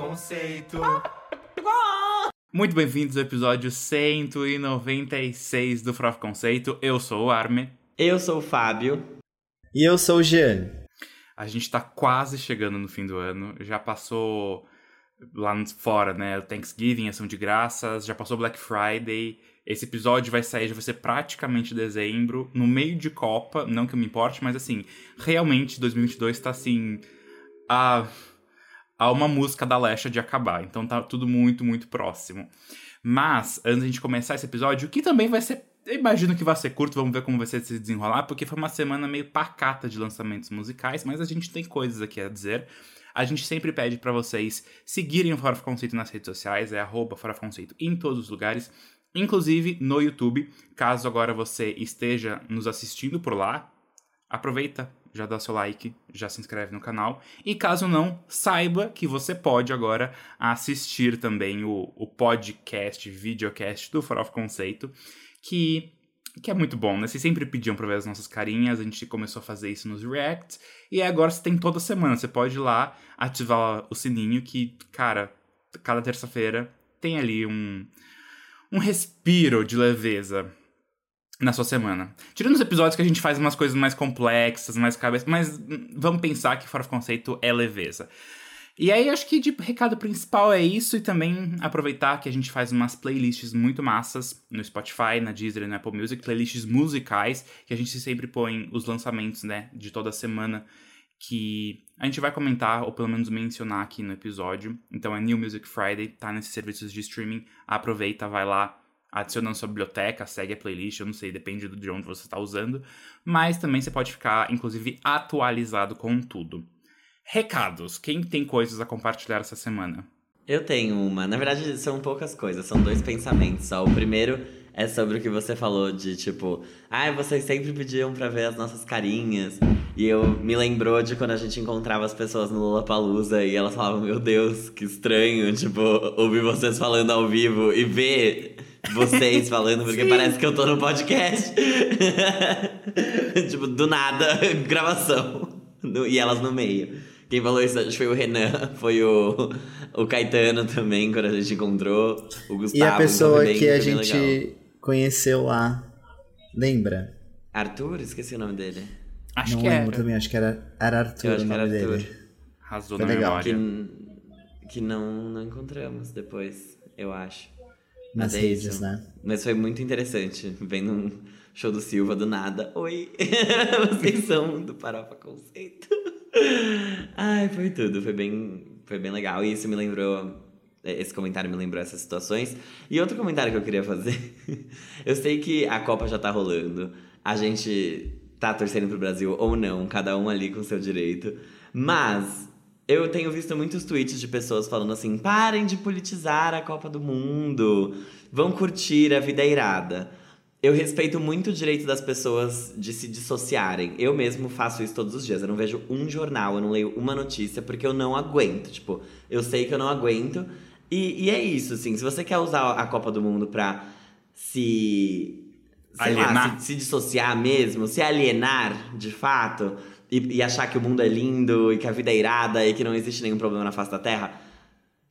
Conceito. Muito bem-vindos ao episódio 196 do Farofa Conceito. Eu sou o Arme. Eu sou o Fábio. E eu sou o Jean. A gente tá quase chegando no fim do ano. Já passou lá fora, né? O Thanksgiving, ação de graças, já passou Black Friday. Esse episódio vai sair, já vai ser praticamente dezembro, no meio de Copa, não que eu me importe, mas assim, realmente 2022 tá assim. A, a uma música da Lesha de acabar. Então tá tudo muito, muito próximo. Mas, antes de a gente começar esse episódio, que também vai ser. Eu imagino que vai ser curto, vamos ver como vai ser se desenrolar, porque foi uma semana meio pacata de lançamentos musicais, mas a gente tem coisas aqui a dizer. A gente sempre pede para vocês seguirem o Farofa Conceito nas redes sociais, é arroba Farofa Conceito em todos os lugares inclusive no YouTube. Caso agora você esteja nos assistindo por lá, aproveita, já dá seu like, já se inscreve no canal. E caso não, saiba que você pode agora assistir também o, o podcast, videocast do Farofa Conceito, que que é muito bom, né? Vocês sempre pediam pra ver as nossas carinhas, a gente começou a fazer isso nos reacts, e agora você tem toda semana, você pode ir lá ativar o sininho que, cara, cada terça-feira tem ali um, um respiro de leveza na sua semana. Tirando os episódios que a gente faz umas coisas mais complexas, mais cabeça, mas vamos pensar que fora conceito é leveza. E aí acho que de recado principal é isso e também aproveitar que a gente faz umas playlists muito massas no Spotify, na Deezer na Apple Music, playlists musicais que a gente sempre põe os lançamentos, né, de toda semana que a gente vai comentar, ou pelo menos mencionar aqui no episódio. Então é New Music Friday, tá nesses serviços de streaming. Aproveita, vai lá, adiciona na sua biblioteca, segue a playlist, eu não sei, depende de onde você está usando. Mas também você pode ficar, inclusive, atualizado com tudo. Recados. Quem tem coisas a compartilhar essa semana? Eu tenho uma. Na verdade, são poucas coisas, são dois pensamentos só. O primeiro é sobre o que você falou de tipo, ai, ah, vocês sempre pediam para ver as nossas carinhas. E eu me lembrou de quando a gente encontrava as pessoas no Lollapalooza e elas falavam, meu Deus, que estranho, tipo, ouvir vocês falando ao vivo e ver vocês falando, porque Sim. parece que eu tô no podcast. tipo, do nada, gravação. e elas no meio. Quem falou isso foi o Renan, foi o, o Caetano também, quando a gente encontrou. O Gustavo. E a pessoa bem, que a gente legal. conheceu lá, lembra? Arthur? Esqueci o nome dele. Acho não que lembro era. também, acho que era, era Arthur o que nome Arthur. dele. Arrasou Foi na legal. Que, memória. que não, não encontramos depois, eu acho. Nas Mas é redes, isso. né? Mas foi muito interessante, vendo um show do Silva do nada. Oi, vocês são do Farofa Conceito. Ai, foi tudo, foi bem, foi bem legal. E isso me lembrou, esse comentário me lembrou essas situações. E outro comentário que eu queria fazer, eu sei que a Copa já tá rolando, a gente tá torcendo pro Brasil ou não, cada um ali com seu direito. Mas eu tenho visto muitos tweets de pessoas falando assim: parem de politizar a Copa do Mundo, vão curtir, a vida é irada. Eu respeito muito o direito das pessoas de se dissociarem. Eu mesmo faço isso todos os dias. Eu não vejo um jornal, eu não leio uma notícia, porque eu não aguento. Tipo, eu sei que eu não aguento. E, e é isso, assim. Se você quer usar a Copa do Mundo pra se. Sei lá, se, se dissociar mesmo, se alienar de fato, e, e achar que o mundo é lindo e que a vida é irada e que não existe nenhum problema na face da Terra,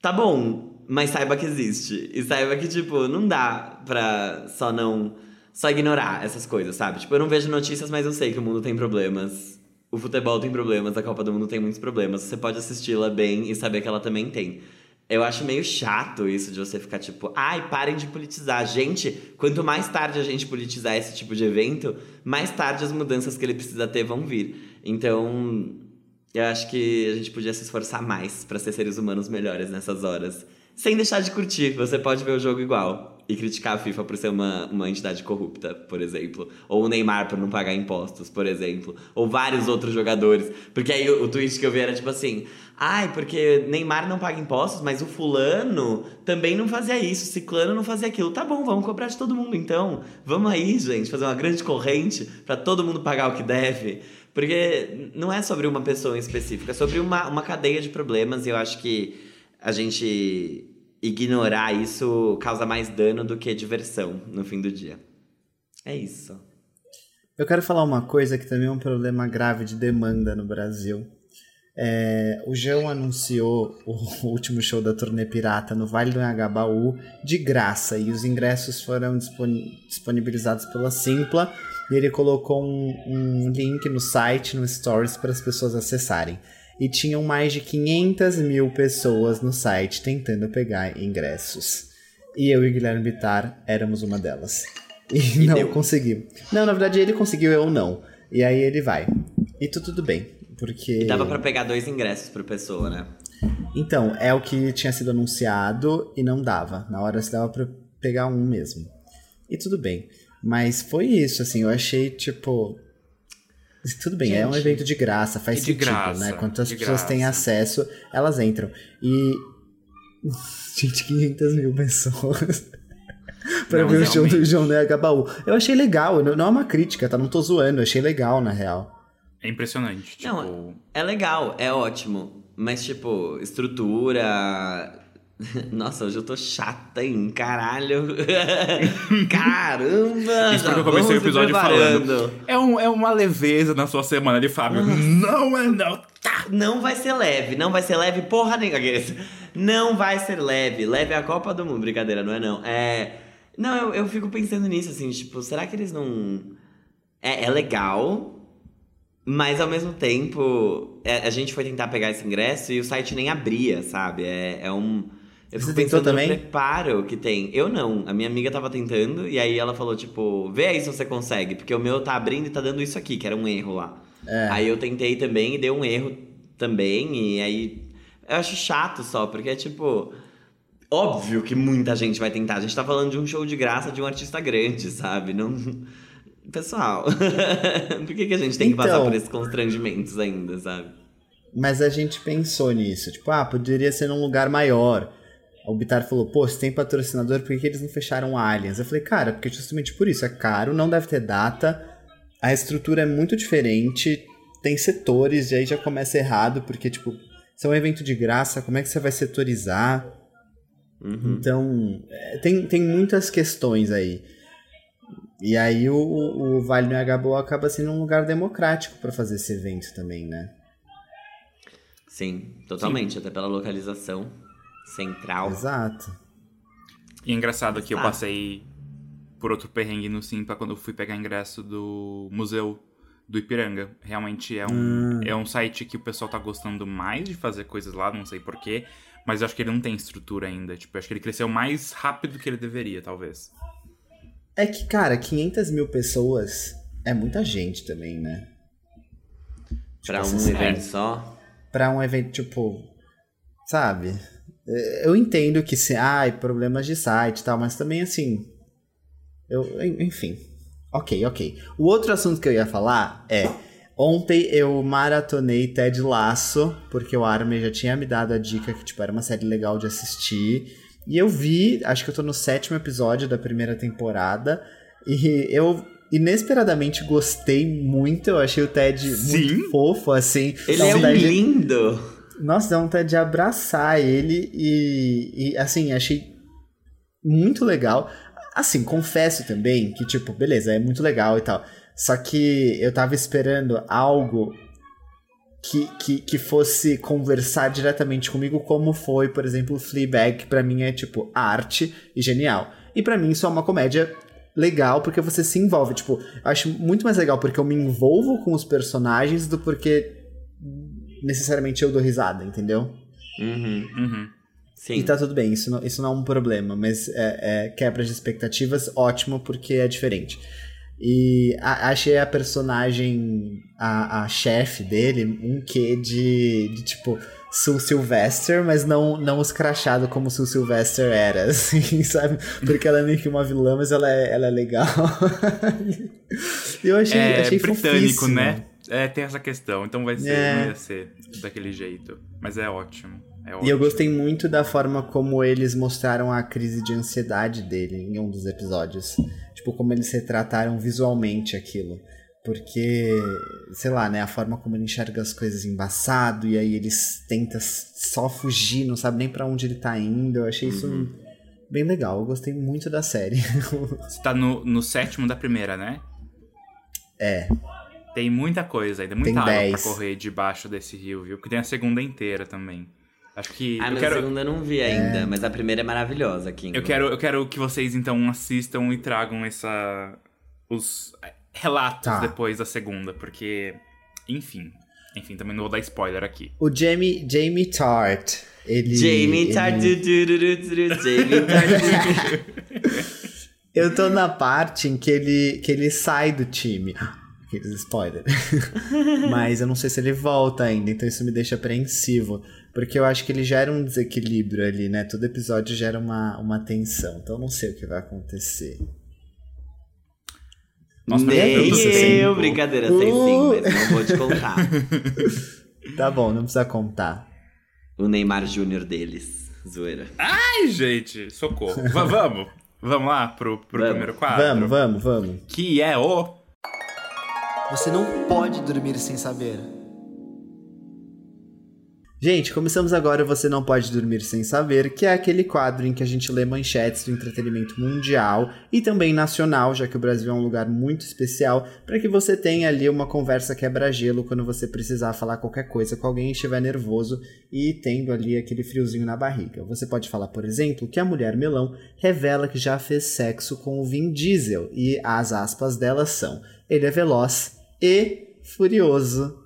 tá bom, mas saiba que existe. E saiba que, tipo, não dá pra só não. Só ignorar essas coisas, sabe? Tipo, eu não vejo notícias, mas eu sei que o mundo tem problemas. O futebol tem problemas, a Copa do Mundo tem muitos problemas. Você pode assisti-la bem e saber que ela também tem. Eu acho meio chato isso de você ficar tipo, ai, parem de politizar. Gente, quanto mais tarde a gente politizar esse tipo de evento, mais tarde as mudanças que ele precisa ter vão vir. Então, eu acho que a gente podia se esforçar mais para ser seres humanos melhores nessas horas. Sem deixar de curtir, você pode ver o jogo igual. E criticar a FIFA por ser uma, uma entidade corrupta, por exemplo. Ou o Neymar por não pagar impostos, por exemplo. Ou vários outros jogadores. Porque aí o, o tweet que eu vi era tipo assim: ai, porque Neymar não paga impostos, mas o fulano também não fazia isso, o ciclano não fazia aquilo. Tá bom, vamos cobrar de todo mundo então. Vamos aí, gente, fazer uma grande corrente para todo mundo pagar o que deve. Porque não é sobre uma pessoa em específico, é sobre uma, uma cadeia de problemas e eu acho que a gente ignorar isso causa mais dano do que diversão no fim do dia. É isso. Eu quero falar uma coisa que também é um problema grave de demanda no Brasil. É, o João anunciou o último show da turnê pirata no Vale do Anhangabaú de graça e os ingressos foram disponibilizados pela Simpla e ele colocou um, um link no site, no Stories, para as pessoas acessarem. E tinham mais de 500 mil pessoas no site tentando pegar ingressos. E eu e Guilherme Bittar éramos uma delas. E, e não deu. conseguiu. Não, na verdade ele conseguiu, eu não. E aí ele vai. E tudo, tudo bem. Porque. E dava para pegar dois ingressos por pessoa, né? Então, é o que tinha sido anunciado e não dava. Na hora se dava pra pegar um mesmo. E tudo bem. Mas foi isso, assim, eu achei, tipo. Tudo bem, Gente, é um evento de graça, faz sentido, graça, né? Quanto as pessoas graça. têm acesso, elas entram. E. Gente, 500 mil pessoas. pra não, ver realmente. o show do João Negabaú. Eu achei legal, não é uma crítica, tá? Não tô zoando, eu achei legal, na real. É impressionante. Tipo... Não, é legal, é ótimo. Mas, tipo, estrutura. Nossa, hoje eu tô chata, hein? Caralho. Caramba! Isso porque eu comecei o episódio falando. É, um, é uma leveza na sua semana de Fábio. Não é não. Tá. Não vai ser leve, não vai ser leve porra nenhuma. Não vai ser leve. Leve é a Copa do Mundo. Brincadeira, não é não. É. Não, eu, eu fico pensando nisso, assim, tipo, será que eles não. É, é legal, mas ao mesmo tempo, é, a gente foi tentar pegar esse ingresso e o site nem abria, sabe? É, é um. Eu Você tentou também? no preparo que tem. Eu não. A minha amiga tava tentando e aí ela falou, tipo, vê aí se você consegue, porque o meu tá abrindo e tá dando isso aqui, que era um erro lá. É. Aí eu tentei também e deu um erro também, e aí. Eu acho chato só, porque é tipo. Óbvio que muita gente vai tentar. A gente tá falando de um show de graça de um artista grande, sabe? Não. Pessoal, por que, que a gente tem então, que passar por esses constrangimentos ainda, sabe? Mas a gente pensou nisso. Tipo, ah, poderia ser num lugar maior. O Bitar falou, pô, se tem patrocinador, por que, que eles não fecharam Aliens? Eu falei, cara, porque justamente por isso. É caro, não deve ter data. A estrutura é muito diferente. Tem setores, e aí já começa errado, porque, tipo, se é um evento de graça, como é que você vai setorizar? Uhum. Então, é, tem, tem muitas questões aí. E aí o, o Vale do Agaboa acaba sendo um lugar democrático para fazer esse evento também, né? Sim, totalmente, Sim. até pela localização central. Exato. E é engraçado que eu passei por outro perrengue no Simpa quando eu fui pegar ingresso do Museu do Ipiranga. Realmente é um, hum. é um site que o pessoal tá gostando mais de fazer coisas lá, não sei porquê, mas eu acho que ele não tem estrutura ainda. Tipo, eu acho que ele cresceu mais rápido do que ele deveria, talvez. É que, cara, 500 mil pessoas é muita gente também, né? Pra tipo, um evento é. só? Pra um evento, tipo, sabe? Eu entendo que se, ai, problemas de site e tal, mas também assim. Eu, enfim. Ok, ok. O outro assunto que eu ia falar é. Ontem eu maratonei Ted Laço, porque o Armin já tinha me dado a dica que, tipo, era uma série legal de assistir. E eu vi, acho que eu tô no sétimo episódio da primeira temporada. E eu inesperadamente gostei muito. Eu achei o Ted Sim. muito fofo, assim. Ele é um lindo! Nossa, dá vontade de abraçar ele. E, e, assim, achei muito legal. Assim, confesso também que, tipo, beleza, é muito legal e tal. Só que eu tava esperando algo que, que, que fosse conversar diretamente comigo, como foi, por exemplo, Fleabag, que pra mim é tipo arte e genial. E para mim isso é uma comédia legal porque você se envolve. Tipo, eu acho muito mais legal porque eu me envolvo com os personagens do porque necessariamente eu dou risada, entendeu? Uhum, uhum. Sim. E tá tudo bem, isso não, isso não é um problema, mas é, é quebra de expectativas, ótimo, porque é diferente. E a, achei a personagem, a, a chefe dele, um quê de, de tipo. Sul Sylvester, mas não, não escrachado como Sul Sylvester era, assim, sabe? Porque ela é meio que uma vilã, mas ela é, ela é legal. eu achei, é achei britânico, fofíssimo. né? É, tem essa questão, então vai ser, é. não ia ser daquele jeito. Mas é ótimo. É e eu gostei muito da forma como eles mostraram a crise de ansiedade dele em um dos episódios tipo, como eles retrataram visualmente aquilo. Porque, sei lá, né, a forma como ele enxerga as coisas embaçado, e aí eles tenta só fugir, não sabe nem para onde ele tá indo. Eu achei isso uhum. bem legal, eu gostei muito da série. Você tá no, no sétimo da primeira, né? É. Tem muita coisa ainda, muita Tem água 10. pra correr debaixo desse rio, viu? Porque tem a segunda inteira também. Acho que. Ah, mas quero, a segunda eu não vi ainda, mas a primeira é maravilhosa, Kim. eu, quero, eu quero que vocês então assistam e tragam essa. os relatos Tá. depois da segunda, porque. Enfim. Enfim, também não vou dar spoiler aqui. O Jamie, Jamie Tart, ele... Jamie ele- Tart, du- du- du- du- du- du- Jamie Tart. Eu tô na parte em que ele, que ele sai do time. Aqueles spoiler. Mas eu não sei se ele volta ainda, então isso me deixa apreensivo. Porque eu acho que ele gera um desequilíbrio ali, né? Todo episódio gera uma, uma tensão. Então eu não sei o que vai acontecer. Nossa, Nem eu, brincadeira, sei sim, Uh. mas não vou te contar. Tá bom, não precisa contar. O Neymar Júnior deles, zoeira. Ai, gente, socorro. Va- vamos. Vamos lá pro, pro Vamos. primeiro quadro. Vamos, vamos, vamos. Que é o. Você não pode dormir sem saber. Gente, começamos agora Você Não Pode Dormir Sem Saber, que é aquele quadro em que a gente lê manchetes do entretenimento mundial e também nacional, já que o Brasil é um lugar muito especial, para que você tenha ali uma conversa quebra-gelo quando você precisar falar qualquer coisa com alguém e estiver nervoso e tendo ali aquele friozinho na barriga. Você pode falar, por exemplo, que a mulher melão revela que já fez sexo com o Vin Diesel e as aspas dela são: ele é veloz e furioso.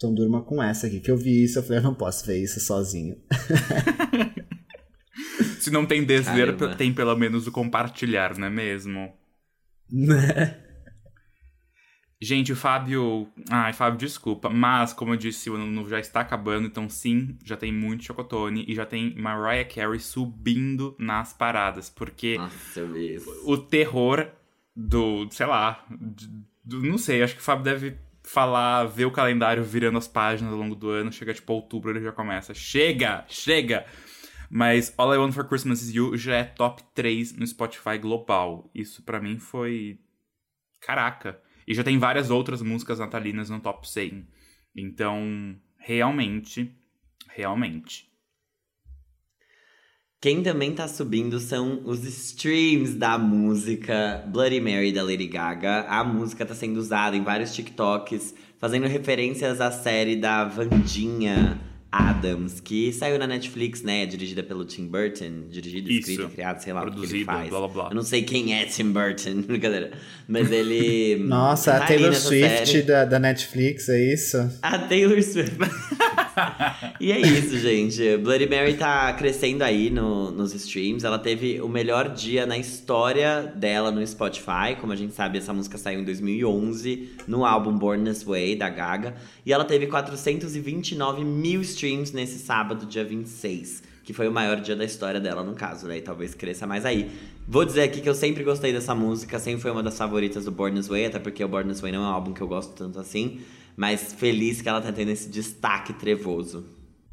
Então durma com essa aqui, que eu vi isso, eu falei, eu não posso ver isso sozinho. Se não tem desver, Caramba. tem pelo menos o compartilhar, não é mesmo? Né? Gente, o Fábio. Ai, Fábio, desculpa. Mas, como eu disse, o ano já está acabando, então sim, já tem muito chocotone e já tem Mariah Carey subindo nas paradas. Porque Nossa, eu vi isso. o terror do, sei lá, do- não sei, acho que o Fábio deve falar, ver o calendário virando as páginas ao longo do ano, chega tipo outubro, ele já começa, chega, chega! Mas All I Want For Christmas Is You já é top 3 no Spotify global. Isso pra mim foi... Caraca! E já tem várias outras músicas natalinas no top 100. Então, realmente, realmente. Quem também tá subindo são os streams da música Bloody Mary da Lady Gaga. A música tá sendo usada em vários TikToks, fazendo referências à série da Vandinha Adams, que saiu na Netflix, né? Dirigida pelo Tim Burton, dirigido, Isso. escrito, criado, sei lá o que ele Produzido, faz. blá, blá, blá. Eu não sei quem é Tim Burton, brincadeira. Mas ele. Nossa, tá a aí Taylor Swift da, da Netflix, é isso? A Taylor Swift. e é isso, gente. Bloody Mary tá crescendo aí no- nos streams. Ela teve o melhor dia na história dela no Spotify. Como a gente sabe, essa música saiu em 2011 no álbum Born This Way, da Gaga. E ela teve 429 mil streams nesse sábado, dia 26. Que foi o maior dia da história dela, no caso, né? E talvez cresça mais aí. Vou dizer aqui que eu sempre gostei dessa música, sempre foi uma das favoritas do Born This Way, até porque o Born This Way não é um álbum que eu gosto tanto assim. Mas feliz que ela tá tendo esse destaque trevoso.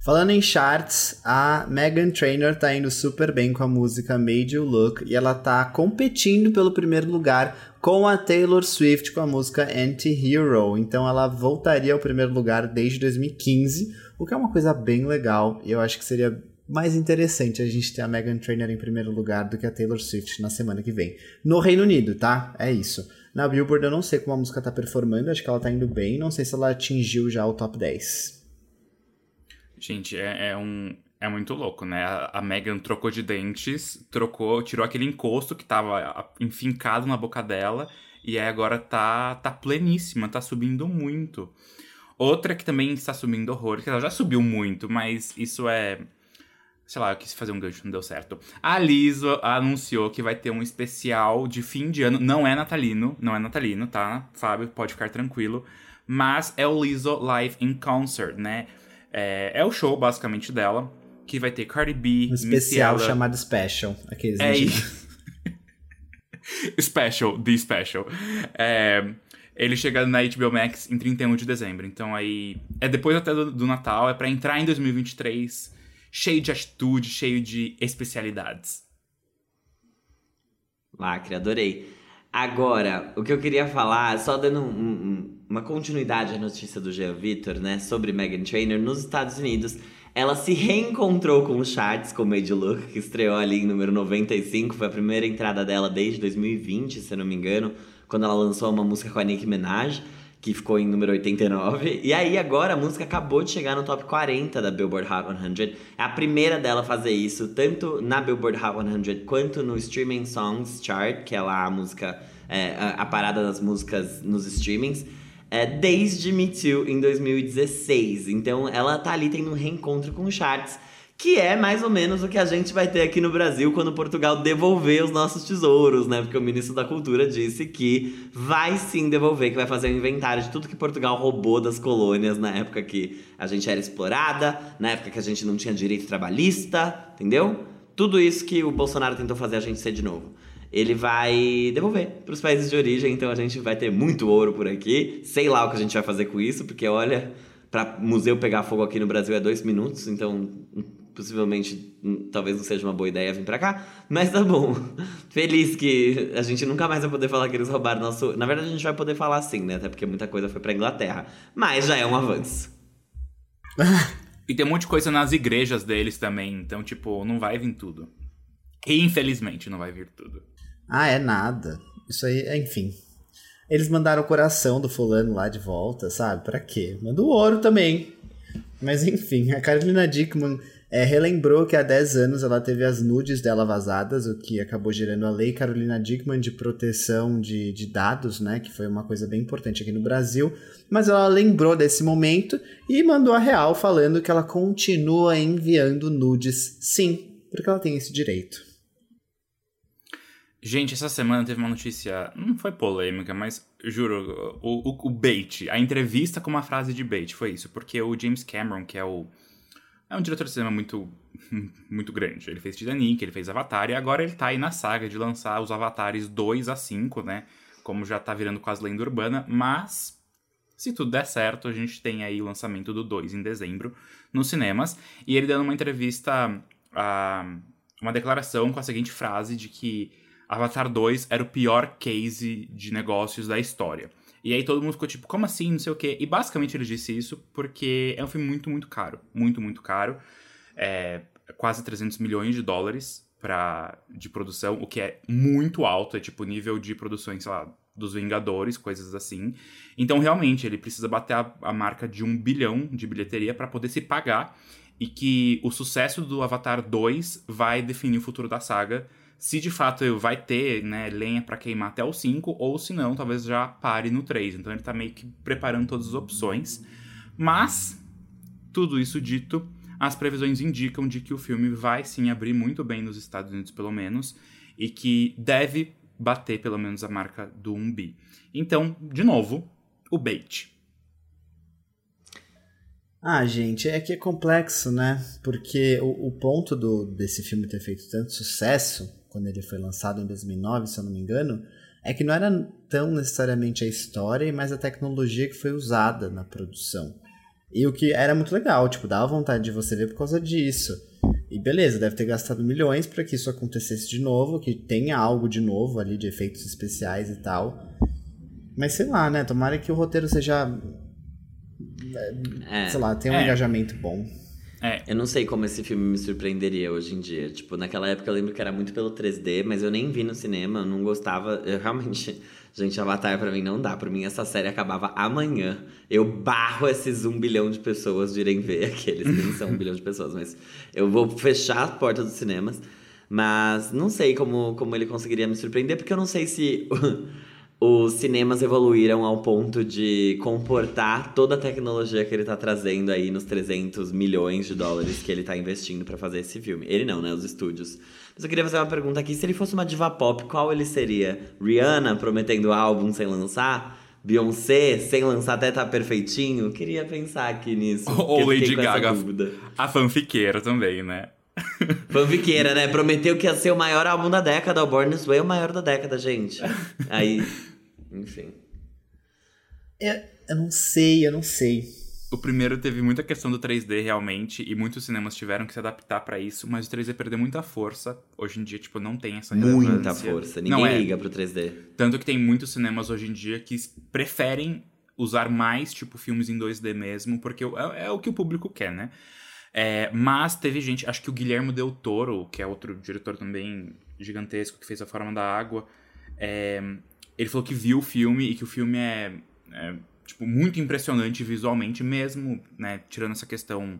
Falando em charts, a Megan Trainor tá indo super bem com a música Made You Look e ela tá competindo pelo primeiro lugar com a Taylor Swift com a música Anti-Hero. Então ela voltaria ao primeiro lugar desde 2015, o que é uma coisa bem legal e eu acho que seria mais interessante a gente ter a Megan Trainor em primeiro lugar do que a Taylor Swift na semana que vem. No Reino Unido, tá? É isso. Na Billboard eu não sei como a música tá performando, acho que ela tá indo bem, não sei se ela atingiu já o top 10. Gente, é, é um. É muito louco, né? A, Megan trocou de dentes, trocou, tirou aquele encosto que tava enfincado na boca dela, e aí agora tá, tá pleníssima, tá subindo muito. Outra que também está subindo horror, que ela já subiu muito, mas isso é. Sei lá, eu quis fazer um gancho, não deu certo. A Liso anunciou que vai ter um especial de fim de ano. Não é natalino, não é natalino, tá? Fábio, pode ficar tranquilo. Mas é o Liso Live in Concert, né? É, é o show, basicamente, dela. Que vai ter Cardi B, Um especial chamado Special. Aqueles É isso. special, The Special. É, ele chega na HBO Max em 31 de dezembro. Então aí. É depois até do, do Natal, é pra entrar em 2023 cheio de atitude, cheio de especialidades. Lacre, adorei. Agora, o que eu queria falar, só dando um- um- uma continuidade à notícia do Jean Vitor, né, sobre Megan Trainor, nos Estados Unidos, ela se reencontrou com os charts com Made Look, que estreou ali em número 95, foi a primeira entrada dela desde 2020, se eu não me engano, quando ela lançou uma música com a Nicki Minaj. que ficou em número 89. E aí agora a música acabou de chegar no top 40 da Billboard Hot 100. É a primeira dela a fazer isso, tanto na Billboard Hot 100 quanto no Streaming Songs Chart, que é lá a música, é, a, parada das músicas nos streamings. É, desde Me Too em 2016. Então ela tá ali tendo um reencontro com charts que é mais ou menos o que a gente vai ter aqui no Brasil quando Portugal devolver os nossos tesouros, né? Porque o ministro da Cultura disse que vai sim devolver, que vai fazer um inventário de tudo que Portugal roubou das colônias na época que a gente era explorada, na época que a gente não tinha direito trabalhista, entendeu? Tudo isso que o Bolsonaro tentou fazer a gente ser de novo. Ele vai devolver para os países de origem, então a gente vai ter muito ouro por aqui. Sei lá o que a gente vai fazer com isso, porque olha, para museu pegar fogo aqui no Brasil é dois minutos, então possivelmente hum, talvez não seja uma boa ideia vir pra cá, mas tá bom. Feliz que a gente nunca mais vai poder falar que eles roubaram nosso. Na verdade, a gente vai poder falar sim, né? Até porque muita coisa foi pra Inglaterra. Mas já é um avanço. e tem um monte de coisa nas igrejas deles também, então, tipo, não vai vir tudo. E, infelizmente, não vai vir tudo. Ah, é nada. Isso aí, enfim. Eles mandaram o coração do fulano lá de volta, sabe? Pra quê? Manda o ouro também. Mas enfim, a Carolina Dickman é, relembrou que há 10 anos ela teve as nudes dela vazadas, o que acabou gerando a Lei Carolina Dickman de proteção de, de dados, né? Que foi uma coisa bem importante aqui no Brasil. Mas ela lembrou desse momento e mandou a real falando que ela continua enviando nudes, sim, porque ela tem esse direito. Gente, essa semana teve uma notícia, não foi polêmica, mas juro, o, o, o bait, a entrevista com uma frase de bait, foi isso, porque o James Cameron, que é o é um diretor de cinema muito, muito grande. Ele fez Titanic, ele fez Avatar, e agora ele tá aí na saga de lançar os Avatares 2 a 5, né? Como já tá virando quase lenda urbana, mas se tudo der certo, a gente tem aí o lançamento do 2 em dezembro nos cinemas. E ele dando uma entrevista, uh, uma declaração com a seguinte frase de que Avatar 2 era o pior case de negócios da história. E aí todo mundo ficou tipo, como assim? Não sei o quê. E basicamente ele disse isso porque é um filme muito, muito caro. Muito, muito caro. É quase 300 milhões de dólares pra, de produção, o que é muito alto. É tipo nível de produções, sei lá, dos Vingadores, coisas assim. Então realmente ele precisa bater a, a marca de um bilhão de bilheteria para poder se pagar. E que o sucesso do Avatar 2 vai definir o futuro da saga se de fato vai ter né, lenha para queimar até o 5, ou se não, talvez já pare no 3. Então ele tá meio que preparando todas as opções. Mas, tudo isso dito, as previsões indicam de que o filme vai sim abrir muito bem nos Estados Unidos, pelo menos, e que deve bater pelo menos a marca do 1 bi. Então, de novo, o bait. Ah, gente, é que é complexo, né? Porque o, o ponto do, desse filme ter feito tanto sucesso quando ele foi lançado em 2009, se eu não me engano, é que não era tão necessariamente a história, mas a tecnologia que foi usada na produção. E o que era muito legal, tipo, dava vontade de você ver por causa disso. E beleza, deve ter gastado milhões para que isso acontecesse de novo, que tenha algo de novo ali de efeitos especiais e tal. Mas sei lá, né? Tomara que o roteiro seja. É, sei lá, tenha um é. engajamento bom. É. Eu não sei como esse filme me surpreenderia hoje em dia. Tipo, naquela época eu lembro que era muito pelo 3D, mas eu nem vi no cinema, eu não gostava. Eu realmente. Gente, Avatar pra mim não dá. Pra mim essa série acabava amanhã. Eu barro esses um bilhão de pessoas de irem ver aqueles. Nem são um bilhão de pessoas, mas eu vou fechar as portas dos cinemas. Mas não sei como, como ele conseguiria me surpreender, porque eu não sei se os cinemas evoluíram ao ponto de comportar toda a tecnologia que ele tá trazendo aí nos 300 milhões de dólares que ele tá investindo para fazer esse filme. Ele não, né? Os estúdios. Mas eu queria fazer uma pergunta aqui. Se ele fosse uma diva pop, qual ele seria? Rihanna prometendo álbum sem lançar? Beyoncé sem lançar até tá perfeitinho? Queria pensar aqui nisso. Ou Lady Gaga, a fanfiqueira também, né? Fanfiqueira, né? Prometeu que ia ser o maior álbum da década. O Born This Way é o maior da década, gente. Aí, enfim. Eu, eu não sei, eu não sei. O primeiro teve muita questão do 3D realmente, e muitos cinemas tiveram que se adaptar para isso, mas o 3D perdeu muita força. Hoje em dia, tipo, não tem essa relevância. Muita força, ninguém não é. liga pro 3D. Tanto que tem muitos cinemas hoje em dia que preferem usar mais, tipo, filmes em 2D mesmo, porque é, é o que o público quer, né? É, mas teve gente, acho que o Guilherme Del Toro, que é outro diretor também gigantesco, que fez A Forma da Água, é, ele falou que viu o filme e que o filme é, é tipo, muito impressionante visualmente mesmo, né? Tirando essa questão,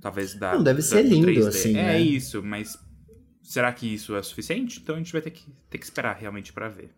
talvez, da. Não, deve da- ser do lindo, 3D. assim, É né? isso, mas será que isso é suficiente? Então a gente vai ter que, ter que esperar realmente pra ver.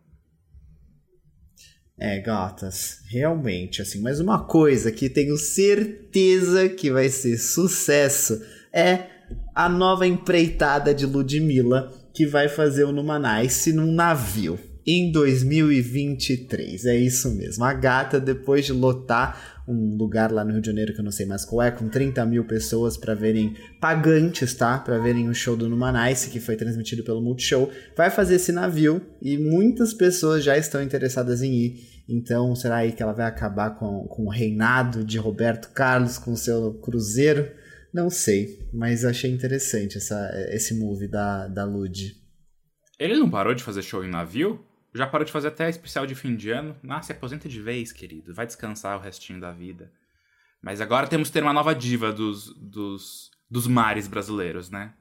É, gatas, realmente, assim, mas uma coisa que tenho certeza que vai ser sucesso é a nova empreitada de Ludmilla, que vai fazer o Numanice num navio em 2023. É isso mesmo. A gata, depois de lotar um lugar lá no Rio de Janeiro que eu não sei mais qual é, com 30 mil pessoas para verem pagantes, tá? Para verem o show do Numanice, que foi transmitido pelo Multishow, vai fazer esse navio e muitas pessoas já estão interessadas em ir. Então, será aí que ela vai acabar com, com o reinado de Roberto Carlos com seu cruzeiro? Não sei, mas achei interessante essa, esse move da, da Lud. Ele não parou de fazer show em navio? Já parou de fazer até especial de fim de ano? Ah, se aposenta de vez, querido. Vai descansar o restinho da vida. Mas agora temos que ter uma nova diva dos, dos, dos mares brasileiros, né?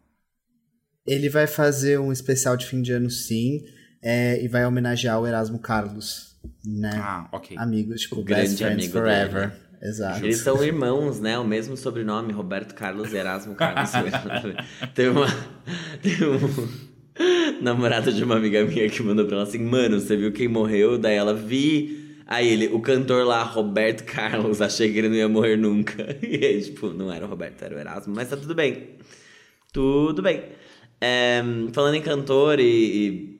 Ele vai fazer um especial de fim de ano, sim, é, e vai homenagear o Erasmo Carlos, né? Ah, ok. Amigos, tipo, O Best grande Friends amigo Forever. dele. Exato. Eles são irmãos, né? O mesmo sobrenome, Roberto Carlos e Erasmo Carlos. Teve uma. Teve um namorado de uma amiga minha que mandou pra ela assim: Mano, você viu quem morreu? Daí ela vi. Aí ele, o cantor lá, Roberto Carlos, achei que ele não ia morrer nunca. E aí, tipo, não era o Roberto, era o Erasmo, mas tá tudo bem. Tudo bem. É, falando em cantor e, e,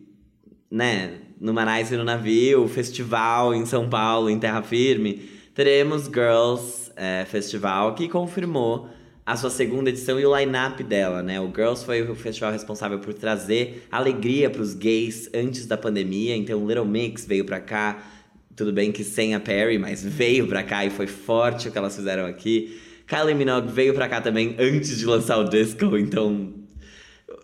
né, no Manaus e no navio, festival em São Paulo, em Terra Firme, teremos Girls é, Festival, que confirmou a sua segunda edição e o line-up dela, né? O Girls foi o festival responsável por trazer alegria pros gays antes da pandemia, então o Little Mix veio pra cá, tudo bem que sem a Perry, mas veio pra cá e foi forte o que elas fizeram aqui. Kylie Minogue veio pra cá também antes de lançar o disco, então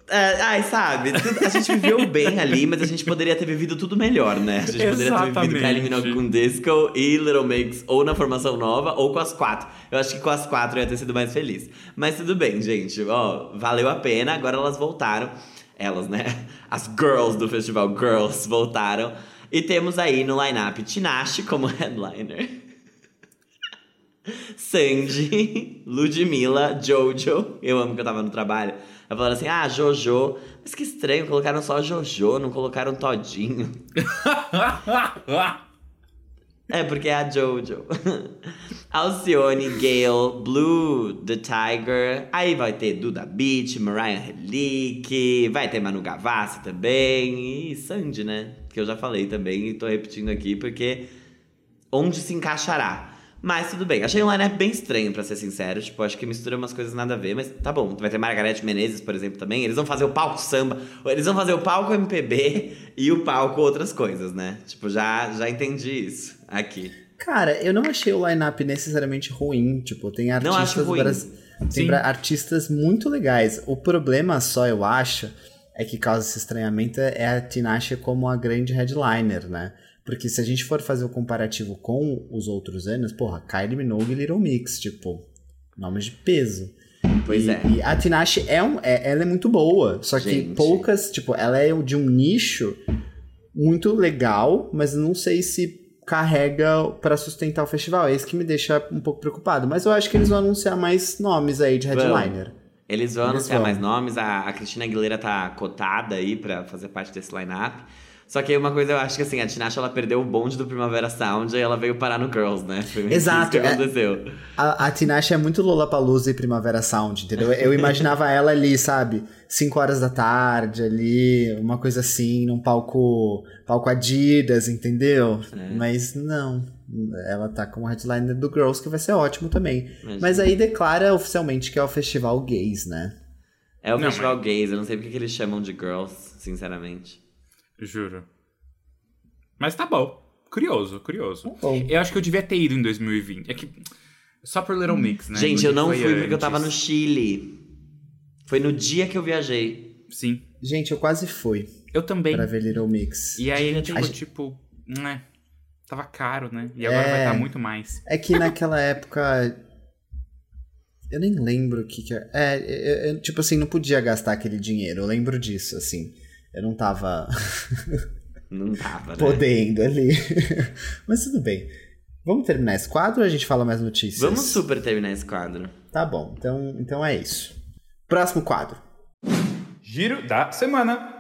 é, ai, sabe? A gente viveu bem ali, mas a gente poderia ter vivido tudo melhor, né? A gente poderia ter vivido Exatamente. Kylie Minogue com Disco e Little Mix ou na formação nova ou com as quatro. Eu acho que com as quatro eu ia ter sido mais feliz. Mas tudo bem, gente. Ó, valeu a pena. Agora elas voltaram. Elas, né? As girls do festival Girls voltaram. E temos aí no line-up Tinashe como headliner. Sandy, Ludmilla, Jojo. Eu amo que eu tava no trabalho. Ela falando assim: ah, Jojo. Mas que estranho, colocaram só Jojo, não colocaram Todinho. É, porque é a Jojo. Alcione, Gale, Blue, The Tiger. Aí vai ter Duda Beat, Mariah Relic. Vai ter Manu Gavassi também. E Sandy, né? Que eu já falei também e tô repetindo aqui porque onde se encaixará. Mas tudo bem. Achei um line bem estranho, pra ser sincero. Tipo, acho que mistura umas coisas nada a ver, mas tá bom. Vai ter Margarete Menezes, por exemplo, também. Eles vão fazer o palco samba. Eles vão fazer o palco MPB e o palco outras coisas, né? Tipo, já, já entendi isso aqui. Cara, eu não achei o line-up necessariamente ruim. Tipo, tem Não artistas acho ruim. bras- Tem bra- artistas muito legais. O problema só, eu acho, é que causa esse estranhamento é a Tinashe como a grande headliner, né? Porque se a gente for fazer o comparativo com os outros anos, porra, Kylie Minogue e Little Mix, tipo, nomes de peso. Pois e, é. E a Tinashe é, um, é- ela é muito boa, só que Gente. poucas, tipo, ela é de um nicho muito legal, mas não sei se carrega pra sustentar o festival. É isso que me deixa um pouco preocupado. Mas eu acho que eles vão anunciar mais nomes aí de headliner. Eles vão Eles anunciar vão. mais nomes. A, a Cristina Aguilera tá cotada aí pra fazer parte desse line-up. Só que aí uma coisa eu acho que assim, a Tinashe ela perdeu o bonde do Primavera Sound e ela veio parar no Girls, né? Foi Exato, isso que é- aconteceu. A, a Tinashe é muito Lollapalooza e Primavera Sound, entendeu? Eu imaginava ela ali, sabe? 5 horas da tarde ali, uma coisa assim, num palco, palco Adidas, entendeu? É. Mas não, ela tá como headliner do Girls, que vai ser ótimo também. Imagina. Mas aí declara oficialmente que é o festival gays, né? É o Não, festival gays, eu não sei porque que eles chamam de Girls, sinceramente. Juro. Mas tá bom. Curioso, curioso. Bom. Eu acho que eu devia ter ido em 2020. É que. Só por Little Mix, né? Gente, eu não fui porque eu antes. tava no Chile. Foi no dia que eu viajei. Sim. Gente, eu quase fui Eu também. pra ver Little Mix. E aí a gente A ficou gente- tipo. Né? Tava caro, né? E agora É. vai estar muito mais. É que naquela época. Eu nem lembro o que que é. É, eu- eu, tipo assim, não podia gastar aquele dinheiro. Eu lembro disso, assim. Eu não tava Não tava, né? podendo ali. Mas tudo bem. Vamos terminar esse quadro ou a gente fala mais notícias? Vamos super terminar esse quadro. Tá bom, então, então é isso. Próximo quadro. Giro da semana.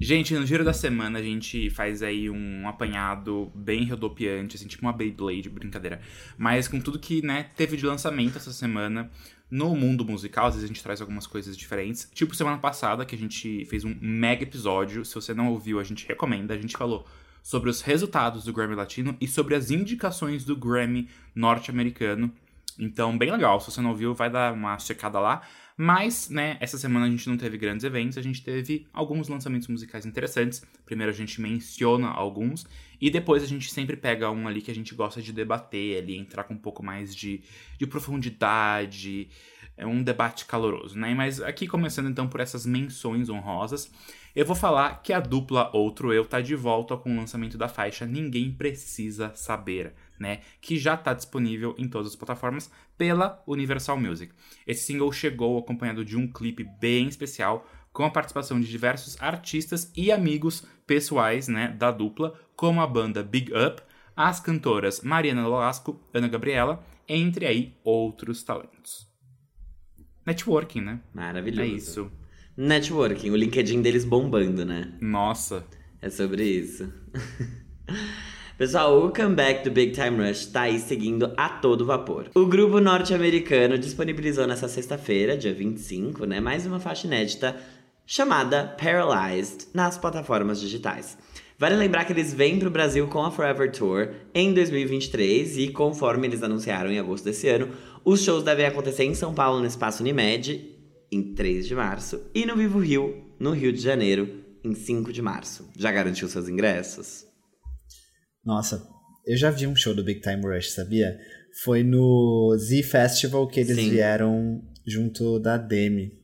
Gente, no giro da semana a gente faz aí um apanhado bem rodopiante, assim, tipo uma Beyblade, brincadeira. Mas com tudo que, né, teve de lançamento essa semana no mundo musical, às vezes a gente traz algumas coisas diferentes. Tipo semana passada, que a gente fez um mega episódio. Se você não ouviu, a gente recomenda. A gente falou sobre os resultados do Grammy Latino e sobre as indicações do Grammy norte-americano. Então, bem legal. Se você não ouviu, vai dar uma checada lá. Mas, né, essa semana a gente não teve grandes eventos, a gente teve alguns lançamentos musicais interessantes. Primeiro a gente menciona alguns e depois a gente sempre pega um ali que a gente gosta de debater ali, entrar com um pouco mais de, de profundidade, é um debate caloroso, né? Mas aqui começando então por essas menções honrosas, eu vou falar que a dupla Outro Eu tá de volta com o lançamento da faixa Ninguém Precisa Saber, né? Que já tá disponível em todas as plataformas pela Universal Music. Esse single chegou acompanhado de um clipe bem especial com a participação de diversos artistas e amigos pessoais, né, da dupla, como a banda Big Up, as cantoras Mariana Lolasco, Ana Gabriela, entre aí outros talentos. Networking, né? Maravilhoso. É isso. Networking, o LinkedIn deles bombando, né? Nossa. É sobre isso. Pessoal, o comeback do Big Time Rush tá aí seguindo a todo vapor. O grupo norte-americano disponibilizou nessa sexta-feira, dia 25, né, mais uma faixa inédita chamada Paralyzed nas plataformas digitais. Vale lembrar que eles vêm pro Brasil com a Forever Tour em 2023 e conforme eles anunciaram em agosto desse ano, os shows devem acontecer em São Paulo no Espaço Unimed em 3 de março e no Vivo Rio, no Rio de Janeiro, em 5 de março. Já garantiu seus ingressos? Nossa, eu já vi um show do Big Time Rush, sabia? Foi no Z Festival que eles Sim. vieram junto da Demi.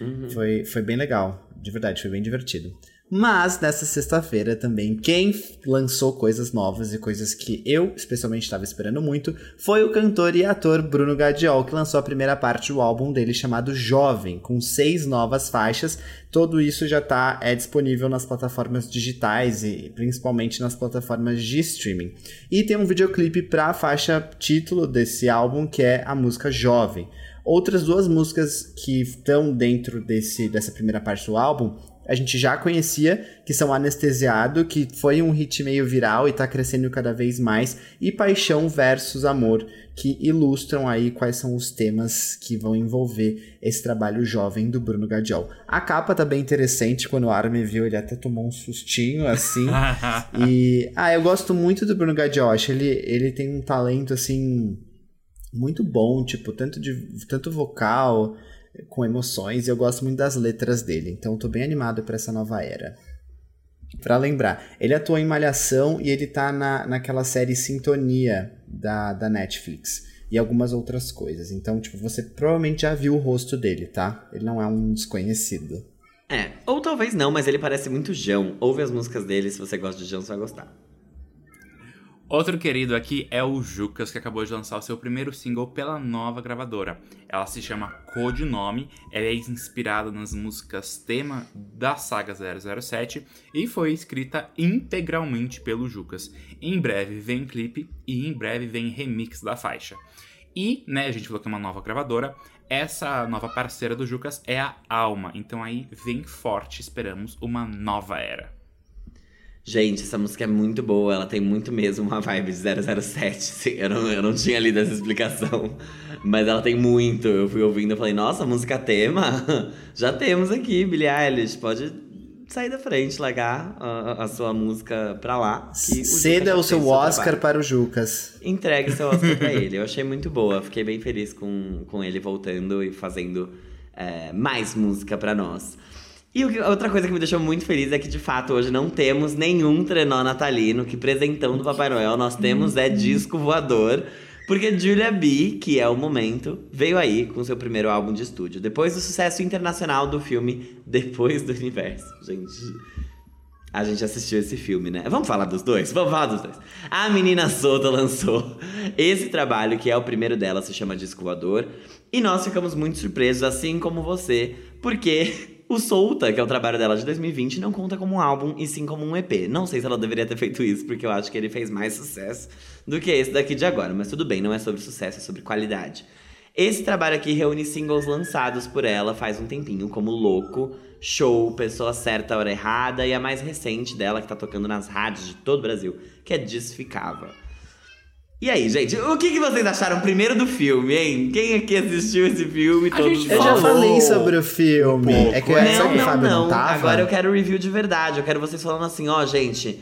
Uhum. Foi, foi bem legal, de verdade, foi bem divertido. Mas nessa sexta-feira também, quem lançou coisas novas e coisas que eu especialmente estava esperando muito foi o cantor e ator Bruno Gadiol, que lançou a primeira parte do álbum dele chamado Jovem, com seis novas faixas. Tudo isso já está é, disponível nas plataformas digitais e principalmente nas plataformas de streaming. E tem um videoclipe para a faixa título desse álbum, que é a música Jovem. Outras duas músicas que estão dentro desse, dessa primeira parte do álbum a gente já conhecia, que são Anestesiado, que foi um hit meio viral e tá crescendo cada vez mais, e Paixão versus Amor, que ilustram aí quais são os temas que vão envolver esse trabalho jovem do Bruno Gadiol. A capa tá bem interessante, quando o Armin viu, ele até tomou um sustinho, assim. e, ah, eu gosto muito do Bruno Gadiol, acho ele, ele tem um talento, assim, muito bom, tipo, tanto, de, tanto vocal com emoções e eu gosto muito das letras dele, então tô bem animado para essa nova era. Pra lembrar, ele atuou em Malhação e ele tá na, naquela série Sintonia da, da Netflix e algumas outras coisas. Então, tipo, você provavelmente já viu o rosto dele, tá? Ele não é um desconhecido. É, ou talvez não, mas ele parece muito Jão. Ouve as músicas dele, se você gosta de Jão, você vai gostar. Outro querido aqui é o Jucas, que acabou de lançar o seu primeiro single pela nova gravadora. Ela se chama Codinome, ela é inspirada nas músicas tema da saga 007 e foi escrita integralmente pelo Jucas. Em breve vem clipe e em breve vem remix da faixa. E, né, a gente falou que é uma nova gravadora, essa nova parceira do Jucas é a Alma, então aí vem forte, esperamos uma nova era. Gente, essa música é muito boa, ela tem muito mesmo uma vibe de 007. Sim, eu, não, eu não tinha lido essa explicação, mas ela tem muito. Eu fui ouvindo e falei, nossa, música tema? Já temos aqui, Billie Eilish, pode sair da frente, largar a, a sua música pra lá. que o Ceda o seu fez Oscar trabalho. para o Jucas. Entregue seu Oscar pra ele. Eu achei muito boa, fiquei bem feliz com, com ele voltando e fazendo é, mais música pra nós. E outra coisa que me deixou muito feliz é que, de fato, hoje não temos nenhum trenó natalino que presentão do Papai Noel. Nós temos é disco voador. Porque Julia B, que é o momento, veio aí com seu primeiro álbum de estúdio. Depois do sucesso internacional do filme Depois do Universo. Gente, a gente assistiu esse filme, né? Vamos falar dos dois? Vamos falar dos dois. A Menina Solta lançou esse trabalho, que é o primeiro dela, se chama Disco Voador. E nós ficamos muito surpresos, assim como você, porque O Solta, que é o trabalho dela de 2020, não conta como um álbum e sim como um EP. Não sei se ela deveria ter feito isso, porque eu acho que ele fez mais sucesso do que esse daqui de agora. Mas tudo bem, não é sobre sucesso, é sobre qualidade. Esse trabalho aqui reúne singles lançados por ela faz um tempinho, como Louco, Show, Pessoa Certa, Hora Errada e a mais recente dela, que tá tocando nas rádios de todo o Brasil, que é Desficava. E aí, gente, o que, que vocês acharam primeiro do filme, hein? Quem aqui assistiu esse filme? A Todos gente Eu já Falou falei sobre o filme. um é que é. só não, que o não, Fábio não, não. tava. Agora eu quero review de verdade. Eu quero vocês falando assim, ó, gente.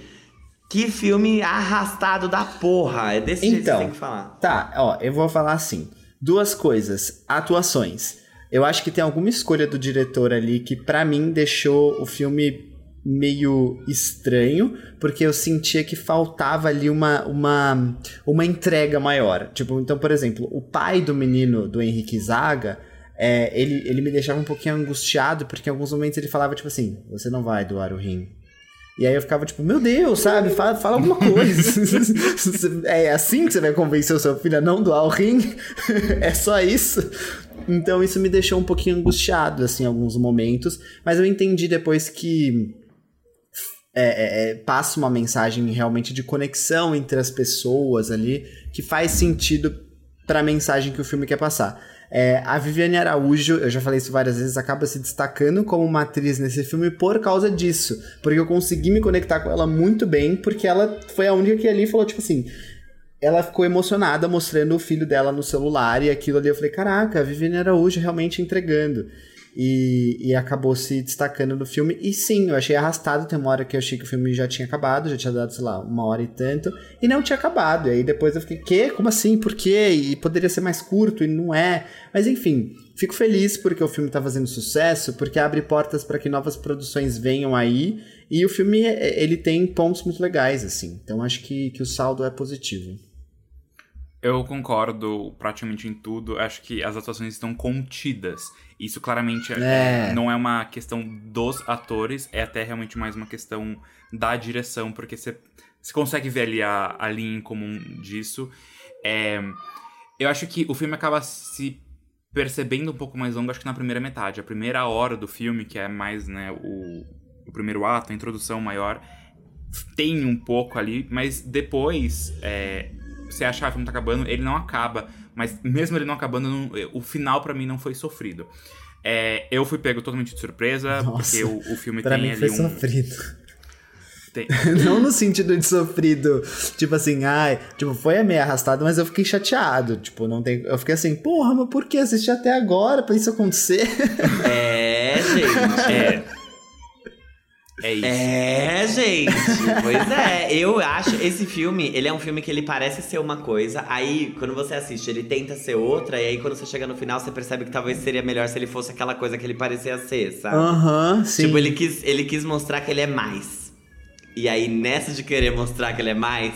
Que filme arrastado da porra. É desse jeito que Então. você tem que falar. Tá, ó, eu vou falar assim. Duas coisas. Atuações. Eu acho que tem alguma escolha do diretor ali que pra mim deixou o filme meio estranho, porque eu sentia que faltava ali uma, uma, uma entrega maior. Tipo, então, por exemplo, o pai do menino do Henrique Zaga, é, ele, ele me deixava um pouquinho angustiado, porque em alguns momentos ele falava, tipo assim, você não vai doar o rim. E aí eu ficava tipo, meu Deus, sabe? Fala, fala alguma coisa. é assim que você vai convencer o seu filho a não doar o rim? é só isso? Então isso me deixou um pouquinho angustiado, assim, em alguns momentos. Mas eu entendi depois que é, é, é, passa uma mensagem realmente de conexão entre as pessoas ali, que faz sentido para a mensagem que o filme quer passar. É, a Viviane Araújo, eu já falei isso várias vezes, acaba se destacando como uma atriz nesse filme por causa disso. Porque eu consegui me conectar com ela muito bem, porque ela foi a única que ali falou, tipo assim. Ela ficou emocionada mostrando o filho dela no celular, e aquilo ali eu falei: caraca, a Viviane Araújo realmente entregando. E, e acabou se destacando no filme. E sim, eu achei arrastado. Tem uma hora que eu achei que o filme já tinha acabado, já tinha dado, sei lá, uma hora e tanto. E não tinha acabado. E aí depois eu fiquei, quê? Como assim? Por quê? E poderia ser mais curto, e não é. Mas enfim, fico feliz porque o filme tá fazendo sucesso, porque abre portas para que novas produções venham aí. E o filme, ele tem pontos muito legais, assim. Então acho que, que o saldo é positivo. Eu concordo praticamente em tudo. Acho que as atuações estão contidas. Isso claramente é- É. não é uma questão dos atores, é até realmente mais uma questão da direção, porque você consegue ver ali a, a linha em comum disso. É, eu acho que o filme acaba se percebendo um pouco mais longo, acho que na primeira metade. A primeira hora do filme, que é mais né, o, o primeiro ato, a introdução maior, tem um pouco ali, mas depois é, você acha que o filme tá acabando, ele não acaba. Mas mesmo ele não acabando, não- o final pra mim não foi sofrido. É, eu fui pego totalmente de surpresa, Nossa, porque o, o filme Pra tem mim ali foi um. sofrido. tem- Não no sentido de sofrido, tipo assim, ai, tipo, foi meio arrastado, mas eu fiquei chateado, tipo, não tem, eu fiquei assim, porra, mas por que assistir até agora pra isso acontecer? É, gente. é. É isso. É, gente. Pois é. Eu acho esse filme, ele é um filme que ele parece ser uma coisa, aí quando você assiste, ele tenta ser outra, e aí quando você chega no final, você percebe que talvez seria melhor se ele fosse aquela coisa que ele parecia ser, sabe? Aham, sim. Tipo, ele quis, ele quis mostrar que ele é mais. E aí, nessa de querer mostrar que ele é mais,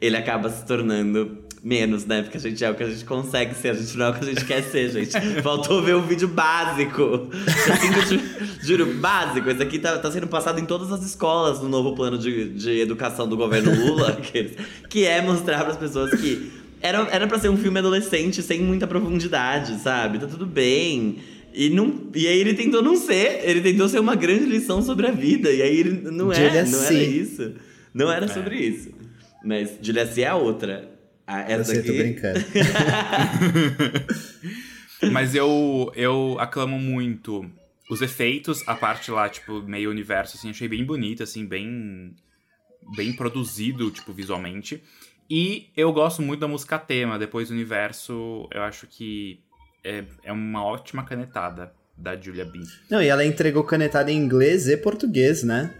ele acaba se tornando menos, né? Porque a gente é o que a gente consegue ser, a gente não é o que a gente quer ser, gente. Faltou ver um vídeo básico. Assim, eu juro, básico. Esse aqui tá, tá sendo passado em todas as escolas no novo plano de, de educação do governo Lula, aqueles, que é mostrar pras pessoas que era, era pra ser um filme adolescente sem muita profundidade, sabe? Tá tudo bem. E, não, e aí ele tentou não ser, ele tentou ser uma grande lição sobre a vida. E aí ele não é, não era isso. Não era sobre isso. Mas Julia C é a outra. Ah, Eu essa sei, daqui. tô brincando. Mas eu, eu aclamo muito os efeitos, a parte lá, tipo, meio universo, assim, achei bem bonito, assim, bem. bem produzido, tipo, visualmente. E eu gosto muito da música tema, depois do universo, eu acho que é, é uma ótima canetada da Julia B. Não, e ela entregou canetada em inglês e português, né?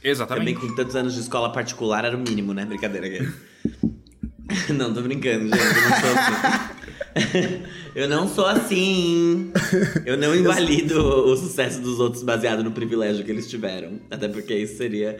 Também Exatamente. com tantos anos de escola particular era o mínimo, né? Brincadeira. Não, tô brincando, gente. Eu não sou assim. Eu não sou assim. Eu não invalido o sucesso dos outros baseado no privilégio que eles tiveram. Até porque isso seria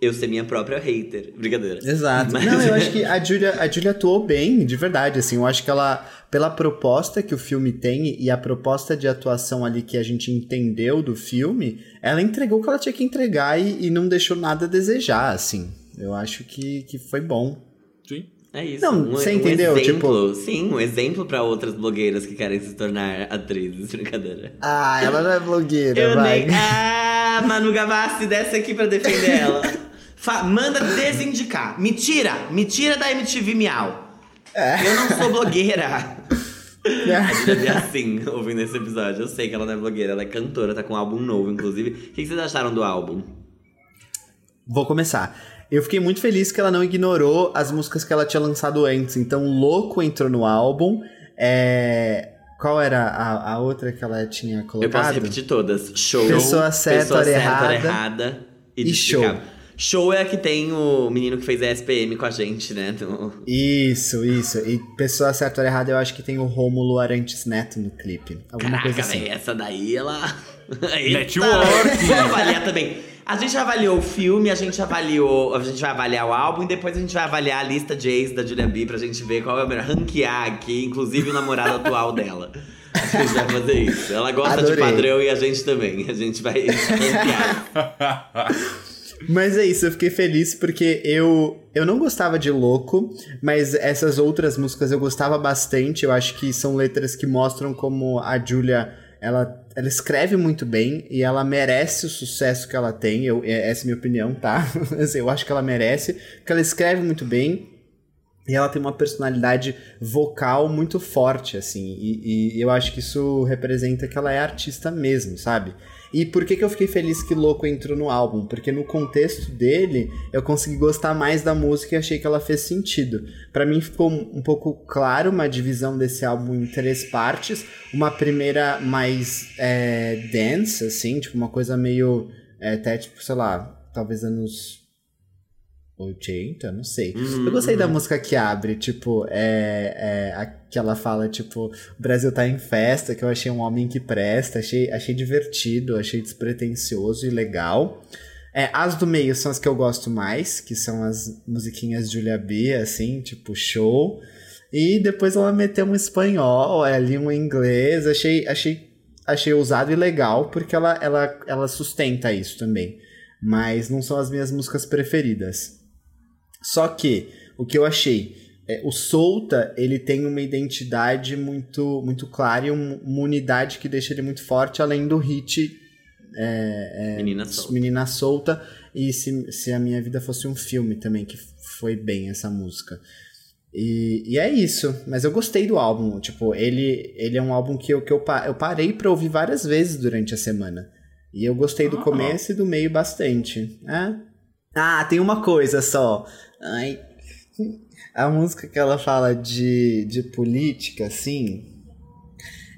eu ser minha própria hater. Brincadeira. Exato. Mas- Não, eu acho que a Julia, a Julia atuou bem, de verdade, assim. Eu acho que ela, pela proposta que o filme tem e a proposta de atuação ali que a gente entendeu do filme, ela entregou o que ela tinha que entregar e, e não deixou nada a desejar, assim. Eu acho que, que foi bom. Sim. É isso. Não, um, você um entendeu? Exemplo, sim, um exemplo pra outras blogueiras que querem se tornar atrizes. Brincadeira. Ah, ela não é blogueira, Eu vai. nem. Ah, Manu Gavassi, desce aqui pra defender ela. Fa- manda desindicar. Me tira, me tira da MTV Miau. É. Eu não sou blogueira. A Julia é assim, ouvindo esse episódio. Eu sei que ela não é blogueira, ela é cantora, tá com um álbum novo, inclusive. O que vocês acharam do álbum? Vou começar. Eu fiquei muito feliz que ela não ignorou as músicas que ela tinha lançado antes. Então, Louco entrou no álbum. É... Qual era a, a outra que ela tinha colocado? Eu posso repetir todas. Show, Pessoa certa, Pessoa hora certa, errada. hora errada e, E Desexplicável. Show é a que tem o menino que fez a SPM com a gente, né? Então, Isso, isso. E Pessoa Certa ou Errada, eu acho que tem o Rômulo Arantes Neto no clipe. Alguma Caraca, coisa assim. véi, essa daí, ela... Network. Vou avaliar também. A gente avaliou o filme, a gente avaliou... A gente vai avaliar o álbum e depois a gente vai avaliar a lista de ex da Julia B pra gente ver qual é o melhor. Ranquear aqui, inclusive o namorado atual dela. A gente vai fazer isso. Ela gosta de Adorei. padrão e a gente também. A gente vai ranquear. Mas é isso, eu fiquei feliz porque eu, eu não gostava de Louco, mas essas outras músicas eu gostava bastante. Eu acho que são letras que mostram como a Julia ela, ela escreve muito bem e ela merece o sucesso que ela tem. Eu, é- essa é a minha opinião, tá? Eu acho que ela merece, porque ela escreve muito bem. E ela tem uma personalidade vocal muito forte, assim. E, e eu acho que isso representa que ela é artista mesmo, sabe? E por que, que eu fiquei feliz que Louco entrou no álbum? Porque no contexto dele, eu consegui gostar mais da música e achei que ela fez sentido. Pra mim ficou um um pouco claro uma divisão desse álbum em três partes. Uma primeira mais é, dance, assim, tipo uma coisa meio. é, até tipo, sei lá, talvez anos 80, não sei. Uhum, eu gostei da uhum. música que abre, tipo, é, é, a que ela fala, tipo, o Brasil tá em festa, que eu achei um homem que presta, achei, achei divertido, achei despretensioso e legal. É, as do meio são as que eu gosto mais, que são as musiquinhas Julia B, assim, tipo, show. E depois ela meteu um espanhol, ali um inglês, achei, achei, achei ousado e legal, porque ela, ela, ela sustenta isso também. Mas não são as minhas músicas preferidas. Só que o que eu achei, é, o Solta ele tem uma identidade muito muito clara e um- uma unidade que deixa ele muito forte, além do hit Menina solta. Menina Solta e se, se a minha vida fosse um filme também que foi bem essa música. E, e é isso, mas eu gostei do álbum. Tipo, ele, ele é um álbum que eu, que eu, eu parei pra ouvir várias vezes durante a semana. E eu gostei do Ah. começo e do meio bastante. É. Ah, tem uma coisa só. Ai. A música que ela fala de, de política, assim.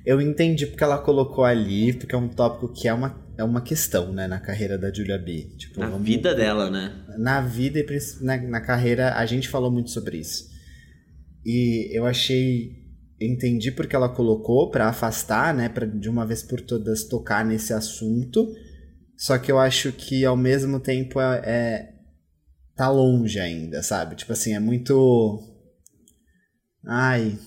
Eu entendi porque ela colocou ali, porque é um tópico que é uma, é uma questão, né, na carreira da Julia B. Tipo, Na vamos- vida dela, né? na vida e na, na carreira, a gente falou muito sobre isso. E eu achei. Entendi porque ela colocou pra afastar, né? Pra de uma vez por todas tocar nesse assunto. Só que eu acho que ao mesmo tempo é. é- tá longe ainda, sabe? Tipo assim, é muito. Ai.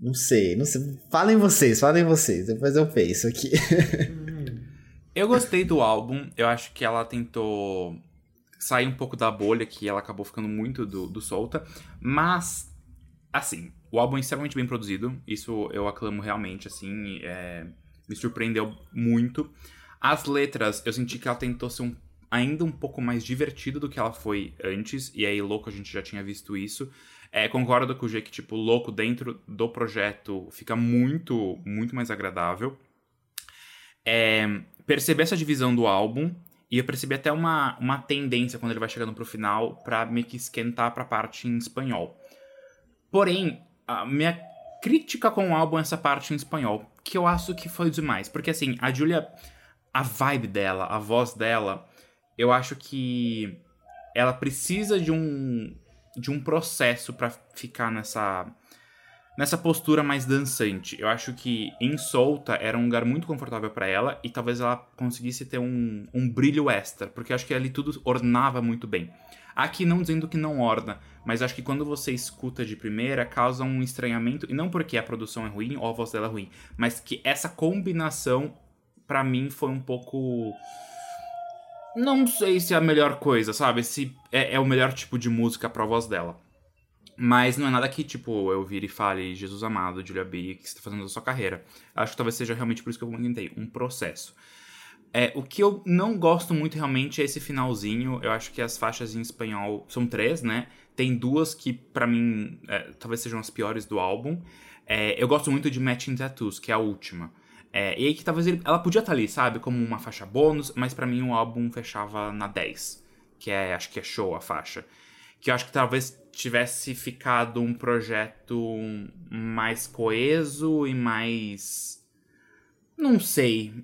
Não sei, não sei. Falem vocês, falem vocês. Depois eu penso aqui. Eu gostei do álbum, eu acho que ela tentou sair um pouco da bolha, que ela acabou ficando muito do, do solta, mas, assim, o álbum é extremamente bem produzido, isso eu aclamo realmente, assim, é, me surpreendeu muito. As letras, eu senti que ela tentou ser um- ainda um pouco mais divertida do que ela foi antes, e aí, louco, a gente já tinha visto isso. É, concordo com o G que, tipo, louco dentro do projeto fica muito, muito mais agradável. É, perceber essa divisão do álbum e eu percebi até uma, uma tendência quando ele vai chegando pro final pra meio que esquentar pra parte em espanhol. Porém, a minha crítica com o álbum é essa parte em espanhol, que eu acho que foi demais. Porque assim, a Julia, a vibe dela, a voz dela, eu acho que ela precisa de um de um processo pra ficar nessa nessa postura mais dançante. Eu acho que em solta era um lugar muito confortável pra ela e talvez ela conseguisse ter um, um brilho extra, porque eu acho que ali tudo ornava muito bem. Aqui não dizendo que não orna, mas acho que quando você escuta de primeira causa um estranhamento, e não porque a produção é ruim ou a voz dela é ruim, mas que essa combinação pra mim foi um pouco não sei se é a melhor coisa, sabe? Se é, é o melhor tipo de música pra voz dela. Mas não é nada que, tipo, eu vire e fale, Jesus amado, Julia B, que você tá fazendo da sua carreira. Acho que talvez seja realmente por isso que eu comentei, um processo. É, o que eu não gosto muito realmente é esse finalzinho. Eu acho que as faixas em espanhol são três, né? Tem duas que, para mim, é, talvez sejam as piores do álbum. É, eu gosto muito de Matching Tattoos, que é a última. É, e aí que talvez ele, ela podia estar ali, sabe? Como uma faixa bônus, mas para mim o álbum fechava na 10. Que é, acho que é show a faixa. Que eu acho que talvez tivesse ficado um projeto mais coeso e mais. Não sei.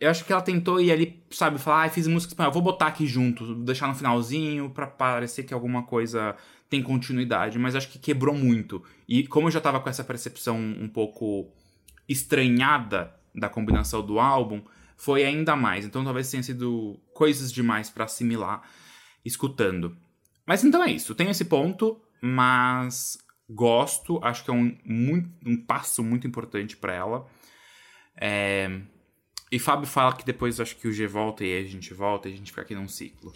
Eu acho que ela tentou ir ali, sabe, falar, ah, fiz música espanhola, vou botar aqui junto, deixar no finalzinho pra parecer que alguma coisa tem continuidade, mas acho que quebrou muito. E como eu já tava com essa percepção um pouco estranhada da combinação do álbum, foi ainda mais. Então talvez tenha sido coisas demais para assimilar escutando. Mas então é isso, tem esse ponto, mas gosto, acho que é um, muito, um passo muito importante para ela. É... E Fábio fala que depois acho que o G volta e a gente volta e a gente fica aqui num ciclo.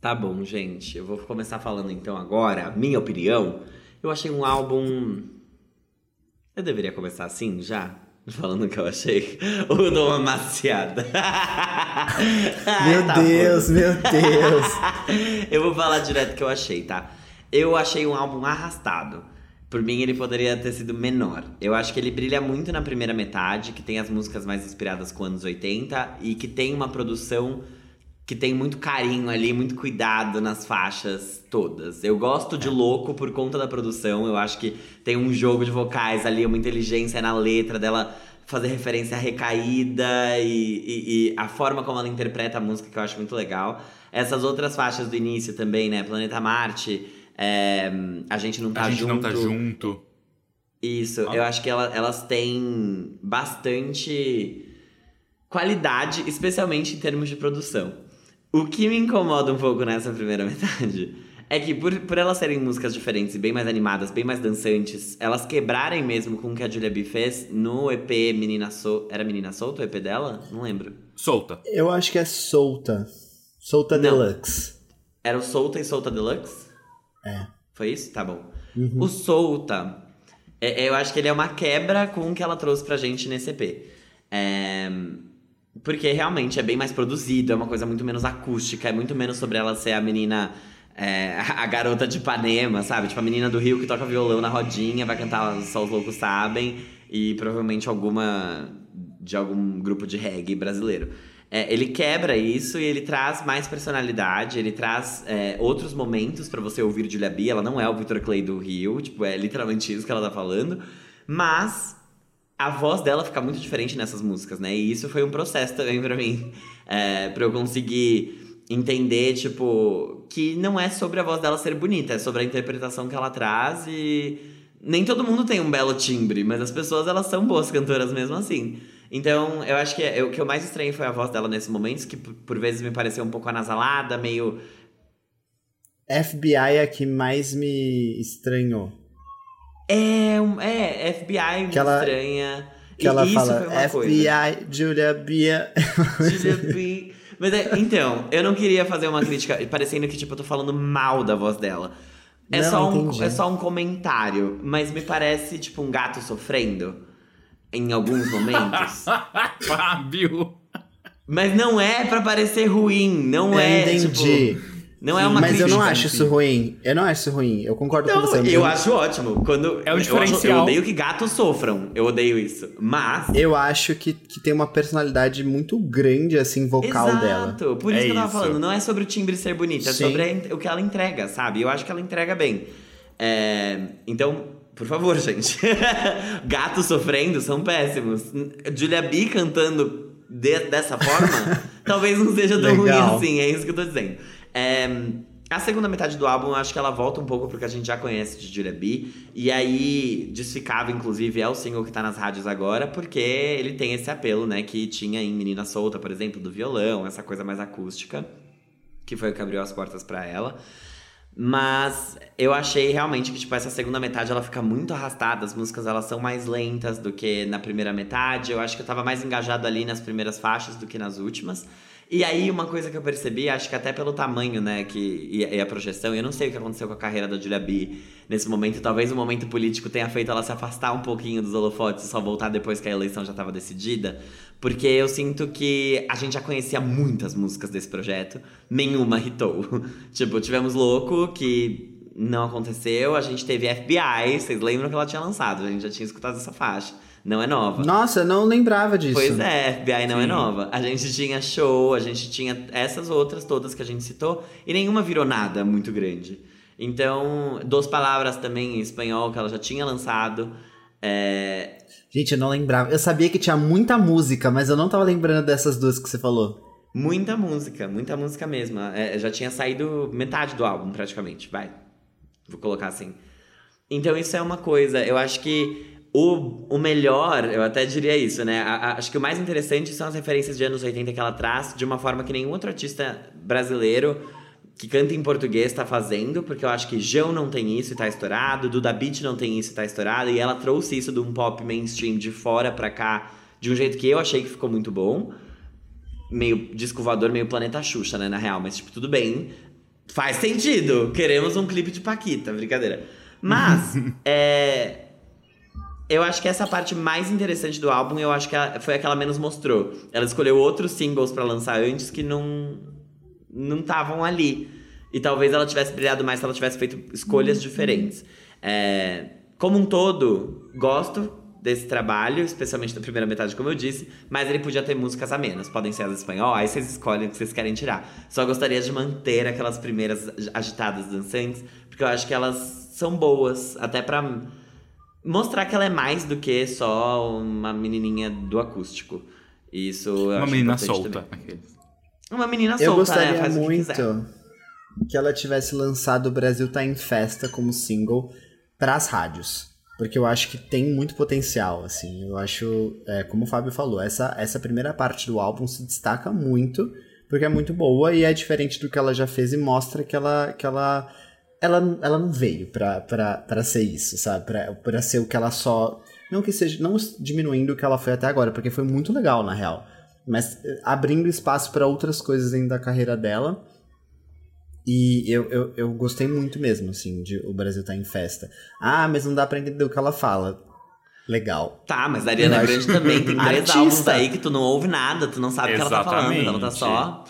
Tá bom, gente. Eu vou começar falando então agora, minha opinião. Eu achei um álbum. Eu deveria começar assim já? Falando o que eu achei? Ou dou uma maciada? meu tá Deus, bom. meu Deus. eu vou falar direto o que eu achei, tá? Eu achei um álbum arrastado. Por mim, ele poderia ter sido menor. Eu acho que ele brilha muito na primeira metade, que tem as músicas mais inspiradas com anos 80 e que tem uma produção que tem muito carinho ali, muito cuidado nas faixas todas. Eu gosto de Louco por conta da produção. Eu acho que tem um jogo de vocais ali, uma inteligência na letra dela fazer referência à recaída e, e, e a forma como ela interpreta a música que eu acho muito legal. Essas outras faixas do início também, né? Planeta Marte. É, a gente não tá a gente junto. não tá junto. Isso, ah. eu acho que ela, elas têm bastante qualidade, especialmente em termos de produção. O que me incomoda um pouco nessa primeira metade é que por, por elas serem músicas diferentes e bem mais animadas, bem mais dançantes, elas quebrarem mesmo com o que a Julia B fez no EP Menina Solta. Era Menina Solta o EP dela? Não lembro. Solta. Eu acho que é Solta. Solta Não. Deluxe. Era o Solta e Solta Deluxe? É. Foi isso? Tá bom. Uhum. O Solta, é, é, eu acho que ele é uma quebra com o que ela trouxe pra gente nesse EP. É, porque realmente é bem mais produzido, é uma coisa muito menos acústica, é muito menos sobre ela ser a menina. É, a garota de Ipanema, sabe? Tipo, a menina do Rio que toca violão na rodinha, vai cantar Só os Loucos Sabem, e provavelmente alguma. de algum grupo de reggae brasileiro. É, ele quebra isso e ele traz mais personalidade, ele traz é, outros momentos para você ouvir Julia B. Ela não é o Victor Clay do Rio, tipo, é literalmente isso que ela tá falando. Mas a voz dela fica muito diferente nessas músicas, né? E isso foi um processo também para mim, é, para eu conseguir entender, tipo, que não é sobre a voz dela ser bonita, é sobre a interpretação que ela traz e nem todo mundo tem um belo timbre, mas as pessoas elas são boas cantoras mesmo assim. Então, eu acho que é, o que eu mais estranhei foi a voz dela nesses momentos, que por, por vezes me pareceu um pouco anasalada, meio. FBI é a que mais me estranhou. É, é FBI me ela, estranha. Que e ela fala, FBI, coisa. Julia Bia. Julia Bia. Mas é, então, eu não queria fazer uma crítica, parecendo que, tipo, eu tô falando mal da voz dela. É, não, só um, é só um comentário, mas me parece, tipo, um gato sofrendo em alguns momentos. Fábio! Mas não é para parecer ruim, não eu é. Entendi. Tipo, não é uma Mas eu não acho isso ruim. Eu não acho isso ruim. Eu concordo não, com você. Eu acho ótimo. Quando é um diferencial. Eu, eu, odeio que gatos sofram. Eu odeio isso. Mas. Eu acho que, que tem uma personalidade muito grande, assim, vocal Exato. dela. Exato. Por isso é que eu tava isso. falando. Não é sobre o timbre ser bonito, é Sim. sobre o que ela entrega, sabe? Eu acho que ela entrega bem. É... Então, por favor, gente. Gatos sofrendo são péssimos. Julia B cantando de, dessa forma, talvez não seja tão Legal. ruim assim, é isso que eu tô dizendo. É, a segunda metade do álbum, acho que ela volta um pouco porque a gente já conhece de Julia B. E aí, Desficável, inclusive, é o single que tá nas rádios agora, porque ele tem esse apelo, né, que tinha em Menina Solta, por exemplo, do violão, essa coisa mais acústica, que foi o que abriu as portas para ela. Mas eu achei realmente que, tipo, essa segunda metade ela fica muito arrastada. As músicas elas são mais lentas do que na primeira metade. Eu acho que eu tava mais engajado ali nas primeiras faixas do que nas últimas. E aí, uma coisa que eu percebi, acho que até pelo tamanho, né, que, e, e a projeção, eu não sei o que aconteceu com a carreira da Julia B nesse momento. Talvez o momento político tenha feito ela se afastar um pouquinho dos holofotes e só voltar depois que a eleição já estava decidida. Porque eu sinto que a gente já conhecia muitas músicas desse projeto, nenhuma hitou. tipo, tivemos Louco, que não aconteceu. A gente teve FBI, vocês lembram que ela tinha lançado, a gente já tinha escutado essa faixa. Não é nova. Nossa, eu não lembrava disso. Pois é, FBI não é nova. A gente tinha show, a gente tinha essas outras todas que a gente citou, e nenhuma virou nada muito grande. Então, Duas Palavras também em espanhol, que ela já tinha lançado. É... Gente, eu não lembrava. Eu sabia que tinha muita música, mas eu não tava lembrando dessas duas que você falou. Muita música, muita música mesmo. É, já tinha saído metade do álbum, praticamente. Vai. Vou colocar assim. Então, isso é uma coisa. Eu acho que o, o melhor, eu até diria isso, né? A, a, acho que o mais interessante são as referências de anos 80 que ela traz de uma forma que nenhum outro artista brasileiro que canta em português tá fazendo, porque eu acho que João não tem isso e tá estourado, Duda Beat não tem isso e tá estourado, e ela trouxe isso de um pop mainstream de fora pra cá, de um jeito que eu achei que ficou muito bom. Meio disco voador, meio planeta Xuxa, né, na real, mas tipo, tudo bem. Faz sentido. Queremos um clipe de Paquita, brincadeira. Mas, é eu acho que essa parte mais interessante do álbum, eu acho que foi a que ela menos mostrou. Ela escolheu outros singles para lançar antes que não não estavam ali. E talvez ela tivesse brilhado mais se ela tivesse feito escolhas diferentes. É, como um todo, gosto desse trabalho, especialmente da primeira metade, como eu disse, mas ele podia ter músicas a menos. Podem ser as espanhol, aí vocês escolhem o que vocês querem tirar. Só gostaria de manter aquelas primeiras agitadas dançantes, porque eu acho que elas são boas, até para mostrar que ela é mais do que só uma menininha do acústico. Isso Uma menina solta. Uma menina eu solta, gostaria né? Faz muito o que, que ela tivesse lançado O Brasil Tá em Festa como single pras rádios. Porque eu acho que tem muito potencial, assim. Eu acho, é, como o Fábio falou, essa, essa primeira parte do álbum se destaca muito, porque é muito boa e é diferente do que ela já fez e mostra que ela, que ela ela, ela não veio pra, pra, pra ser isso, sabe? Pra, pra ser o que ela só. Não que seja. Não diminuindo o que ela foi até agora, porque foi muito legal, na real. Mas eh, abrindo espaço para outras coisas dentro da carreira dela. E eu, eu, eu gostei muito mesmo, assim, de o Brasil tá em festa. Ah, mas não dá pra entender o que ela fala. Legal. Tá, mas a Ariana Grande também tem três álbuns aí que tu não ouve nada, tu não sabe o que ela tá falando. Ela tá só.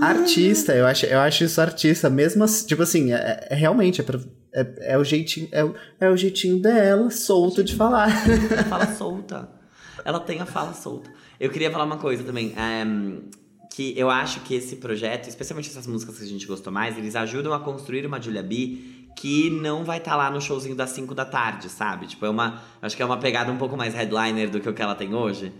Artista, eu acho, eu acho isso artista, mesmo assim, tipo assim, é, é realmente, é, pra- é, é o jeitinho, é, o- é o jeitinho dela, solto de falar. Fala solta. Ela tem a fala solta. Eu queria falar uma coisa também. ehm, que eu acho que esse projeto, especialmente essas músicas que a gente gostou mais, eles ajudam a construir uma Julia B que não vai estar lá no showzinho das 5 da tarde, sabe? Tipo, é uma. Acho que é uma pegada um pouco mais headliner do que o que ela tem hoje.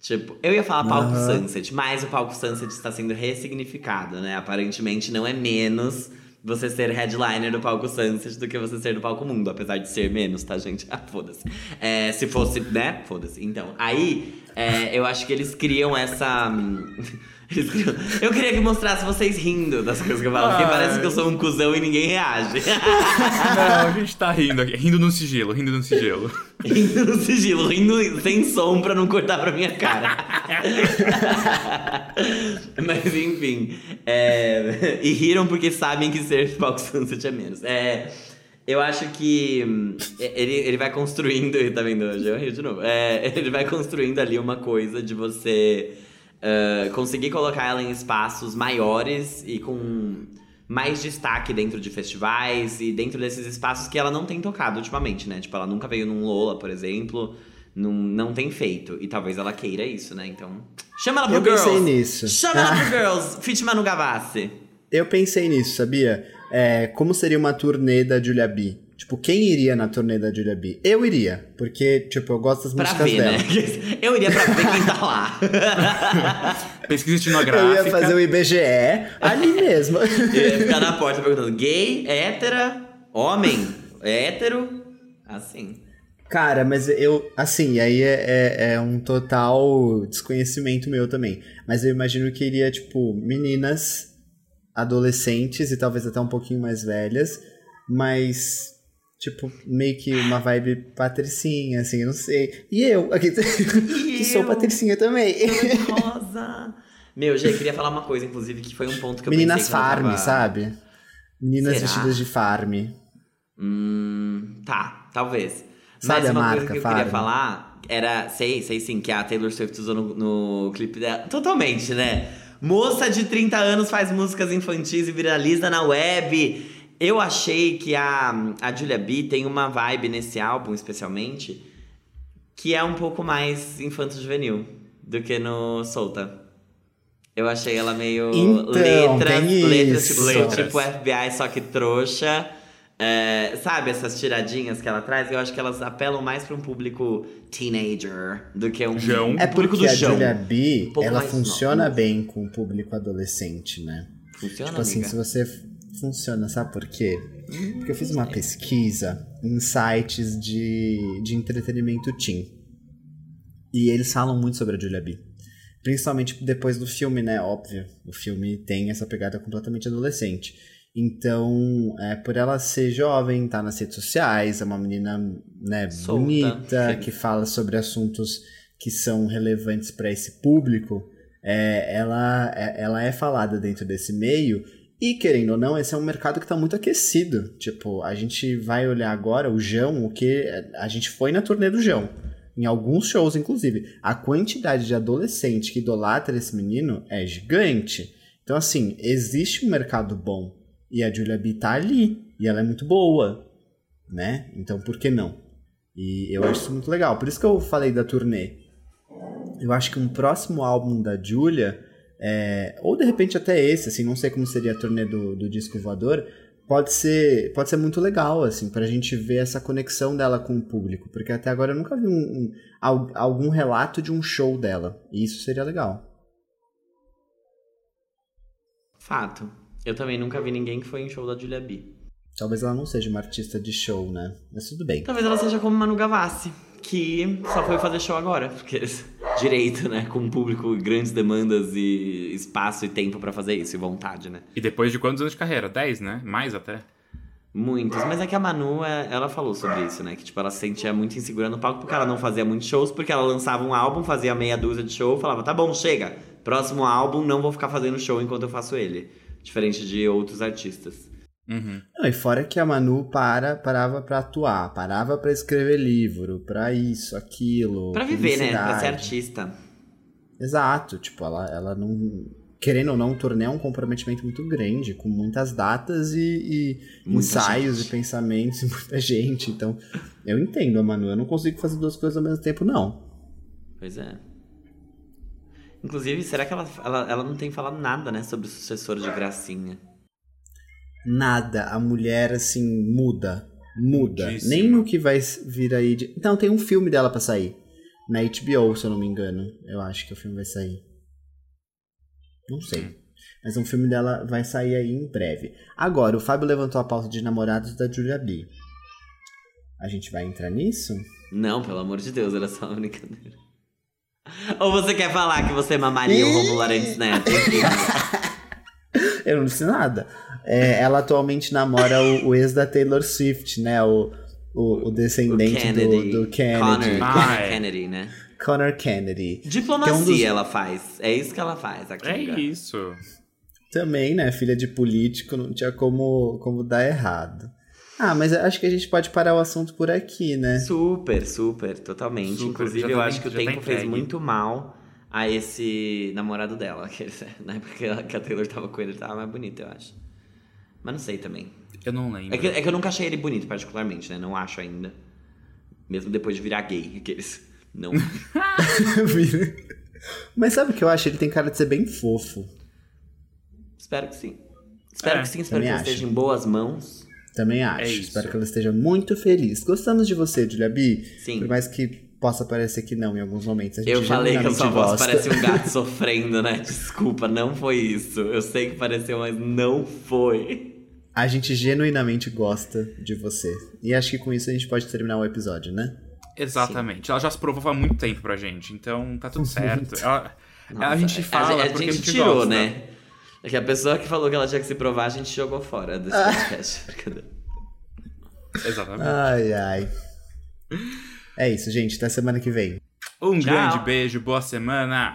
Tipo, eu ia falar palco Aham. Sunset, mas o palco Sunset está sendo ressignificado, né? Aparentemente não é menos você ser headliner do palco Sunset do que você ser do palco Mundo, apesar de ser menos, tá, gente? Ah, foda-se. É, se fosse, né? Foda-se. Então, aí, é, eu acho que eles criam essa. Eu queria que mostrasse vocês rindo das coisas que eu falo, porque parece que eu sou um cuzão e ninguém reage. Não, a gente tá rindo aqui. Rindo no sigilo, rindo no sigilo. rindo no sigilo, rindo sem som pra não cortar pra minha cara. Mas enfim. é, E riram porque sabem que ser Palco Sunset é menos. É, Eu acho que hum, ele, ele vai construindo. Tá vendo? hoje? Eu rio de novo. É, ele vai construindo ali uma coisa de você ah, conseguir colocar ela em espaços maiores e com mais destaque dentro de festivais e dentro desses espaços que ela não tem tocado ultimamente, né? Tipo, ela nunca veio num Lola, por exemplo. Não, não tem feito. E talvez ela queira isso, né? Então. Chama ela pro Eu Girls! pensei nisso. Chama ela pro Girls! Fit Manu Gavassi. Eu pensei nisso, sabia? É, como seria uma turnê da Julia B? Tipo, quem iria na turnê da Julia B? Eu iria, porque, tipo, eu gosto das Pra músicas ver, dela. né? Eu iria pra ver quem tá lá. Pesquisa Eu etnográfica. ia fazer o IBGE ali mesmo. Eu ia ficar na porta perguntando: gay, hétera, homem, hétero. Assim. Cara, mas eu, assim, aí é, é, é um total desconhecimento meu também. Mas eu imagino que iria, tipo, meninas, adolescentes e talvez até um pouquinho mais velhas, mas, tipo, meio que uma vibe patricinha, assim, eu não sei. E eu, aqui, que sou patricinha também. Rosa. Meu, Gê, queria falar uma coisa, inclusive, que foi um ponto que eu Meninas pensei farm, tava- sabe? Meninas Será? vestidas de farm. Hum, tá, talvez. Sabe Mas uma marca, coisa que eu Farm? queria falar era, sei, sei sim, que a Taylor Swift usou no, no clipe dela. Totalmente, né? Moça de 30 anos faz músicas infantis e viraliza na web. Eu achei que a, a Julia B tem uma vibe nesse álbum, especialmente, que é um pouco mais infanto-juvenil do que no Solta. Eu achei ela meio Então, letras, tem letras, isso. tipo, Letras. tipo FBI, só que trouxa. É, sabe essas tiradinhas que ela traz? Eu acho que elas apelam mais pra um público teenager do que um, Jão. um É público porque do a João. Julia B, Um ela funciona nova. bem com o público adolescente, né? Funciona, Tipo assim, amiga? se você funciona, sabe por quê? Porque eu fiz uma pesquisa em sites de, de entretenimento teen. E eles falam muito sobre a Julia B. Principalmente depois do filme, né? Óbvio. O filme tem essa pegada completamente adolescente. Então, é, por ela ser jovem, tá nas redes sociais, é uma menina né, Solta, bonita, feliz. que fala sobre assuntos que são relevantes para esse público, é, ela, é, ela é falada dentro desse meio. E querendo ou não, esse é um mercado que tá muito aquecido. Tipo, a gente vai olhar agora o João, o que a gente foi na turnê do João. Em alguns shows, inclusive. A quantidade de adolescente que idolatra esse menino é gigante. Então, assim, existe um mercado bom. E a Julia B tá ali. E ela é muito boa. Né? Então, por que não? E eu acho isso muito legal. Por isso que eu falei da turnê. Eu acho que um próximo álbum da Julia, é, ou de repente até esse, assim, não sei como seria a turnê do, do disco voador, pode ser, pode ser muito legal, assim, pra gente ver essa conexão dela com o público. Porque até agora eu nunca vi um, um- al- algum relato de um show dela. E isso seria legal. Fato. Eu também nunca vi ninguém que foi em show da Julia B. Talvez ela não seja uma artista de show, né? Mas tudo bem. Talvez ela seja como Manu Gavassi, que só foi fazer show agora, porque direito, né? Com um público, grandes demandas e espaço e tempo pra fazer isso, e vontade, né? E depois de quantos anos de carreira? 10, né? Mais até. Muitos, mas é que a Manu, é- ela falou sobre isso, né? Que, tipo, ela se sentia muito insegura no palco porque ela não fazia muitos shows, porque ela lançava um álbum, fazia meia dúzia de show, falava, tá bom, chega, próximo álbum, não vou ficar fazendo show enquanto eu faço ele. Diferente de outros artistas. Uhum. Não, e fora que a Manu para, parava pra atuar, parava pra escrever livro, pra isso, aquilo. Pra viver, né? Pra ser artista. Exato, tipo, ela, ela não. Querendo ou não, o torneio é um comprometimento muito grande, com muitas datas e, e ensaios gente. e pensamentos e muita gente. Então, eu entendo a Manu, eu não consigo fazer duas coisas ao mesmo tempo, não. Pois é. Inclusive, será que ela, ela, ela não tem falado nada, né? Sobre o sucessor de Gracinha? Nada, a mulher, assim, muda. Muda. Mudíssima. Nem no que vai vir aí. De... Então, tem um filme dela pra sair. Na HBO, se eu não me engano. Eu acho que o filme vai sair. Não sei. Mas um filme dela vai sair aí em breve. Agora, o Fábio levantou a pauta de namorados da Julia B. A gente vai entrar nisso? Não, pelo amor de Deus, era só uma brincadeira. Ou você quer falar que você mamaria o Romulo Arantes Neto? Eu não disse nada. É, ela atualmente namora o, o ex da Taylor Swift, né? O, o, o descendente Kennedy. do, do Kennedy. Connor, Ah, Connor é. Kennedy, né? Connor Kennedy. Diplomacia é um dos- ela faz. É isso que ela faz, a É Kinga. isso. Também, né? Filha de político, não tinha como, como dar errado. Ah, mas acho que a gente pode parar o assunto por aqui, né? Super, super, totalmente. Super, Inclusive, eu tá acho que o tá tempo fez muito mal a esse namorado dela. Que, na época que a- Taylor tava com ele, ele tava mais bonito, eu acho. Mas não sei também. Eu não lembro. É que, é que eu nunca achei ele bonito, particularmente, né? Não acho ainda. Mesmo depois de virar gay, aqueles. Não. mas sabe o que eu acho? Ele tem cara de ser bem fofo. espero que sim. Espero É, que sim, espero que ele esteja em boas mãos. Também acho. É. Espero que ela esteja muito feliz. Gostamos de você, Julia B. Sim. Por mais que possa parecer que não em alguns momentos. A gente Eu falei que a sua voz parece um gato sofrendo, né? Desculpa, não foi isso. Eu sei que pareceu, mas não foi. A gente genuinamente gosta de você. E acho que com isso a gente pode terminar o episódio, né? Exatamente. Ela já se provou há muito tempo pra gente, então tá tudo certo. Ela, Nossa, a gente fala a, porque a gente tirou, gosta. né? É que a pessoa que falou que ela tinha que se provar, a gente jogou fora desse podcast. Exatamente. Ai, ai. É isso, gente. Até semana que vem. Um Tchau. grande beijo, boa semana.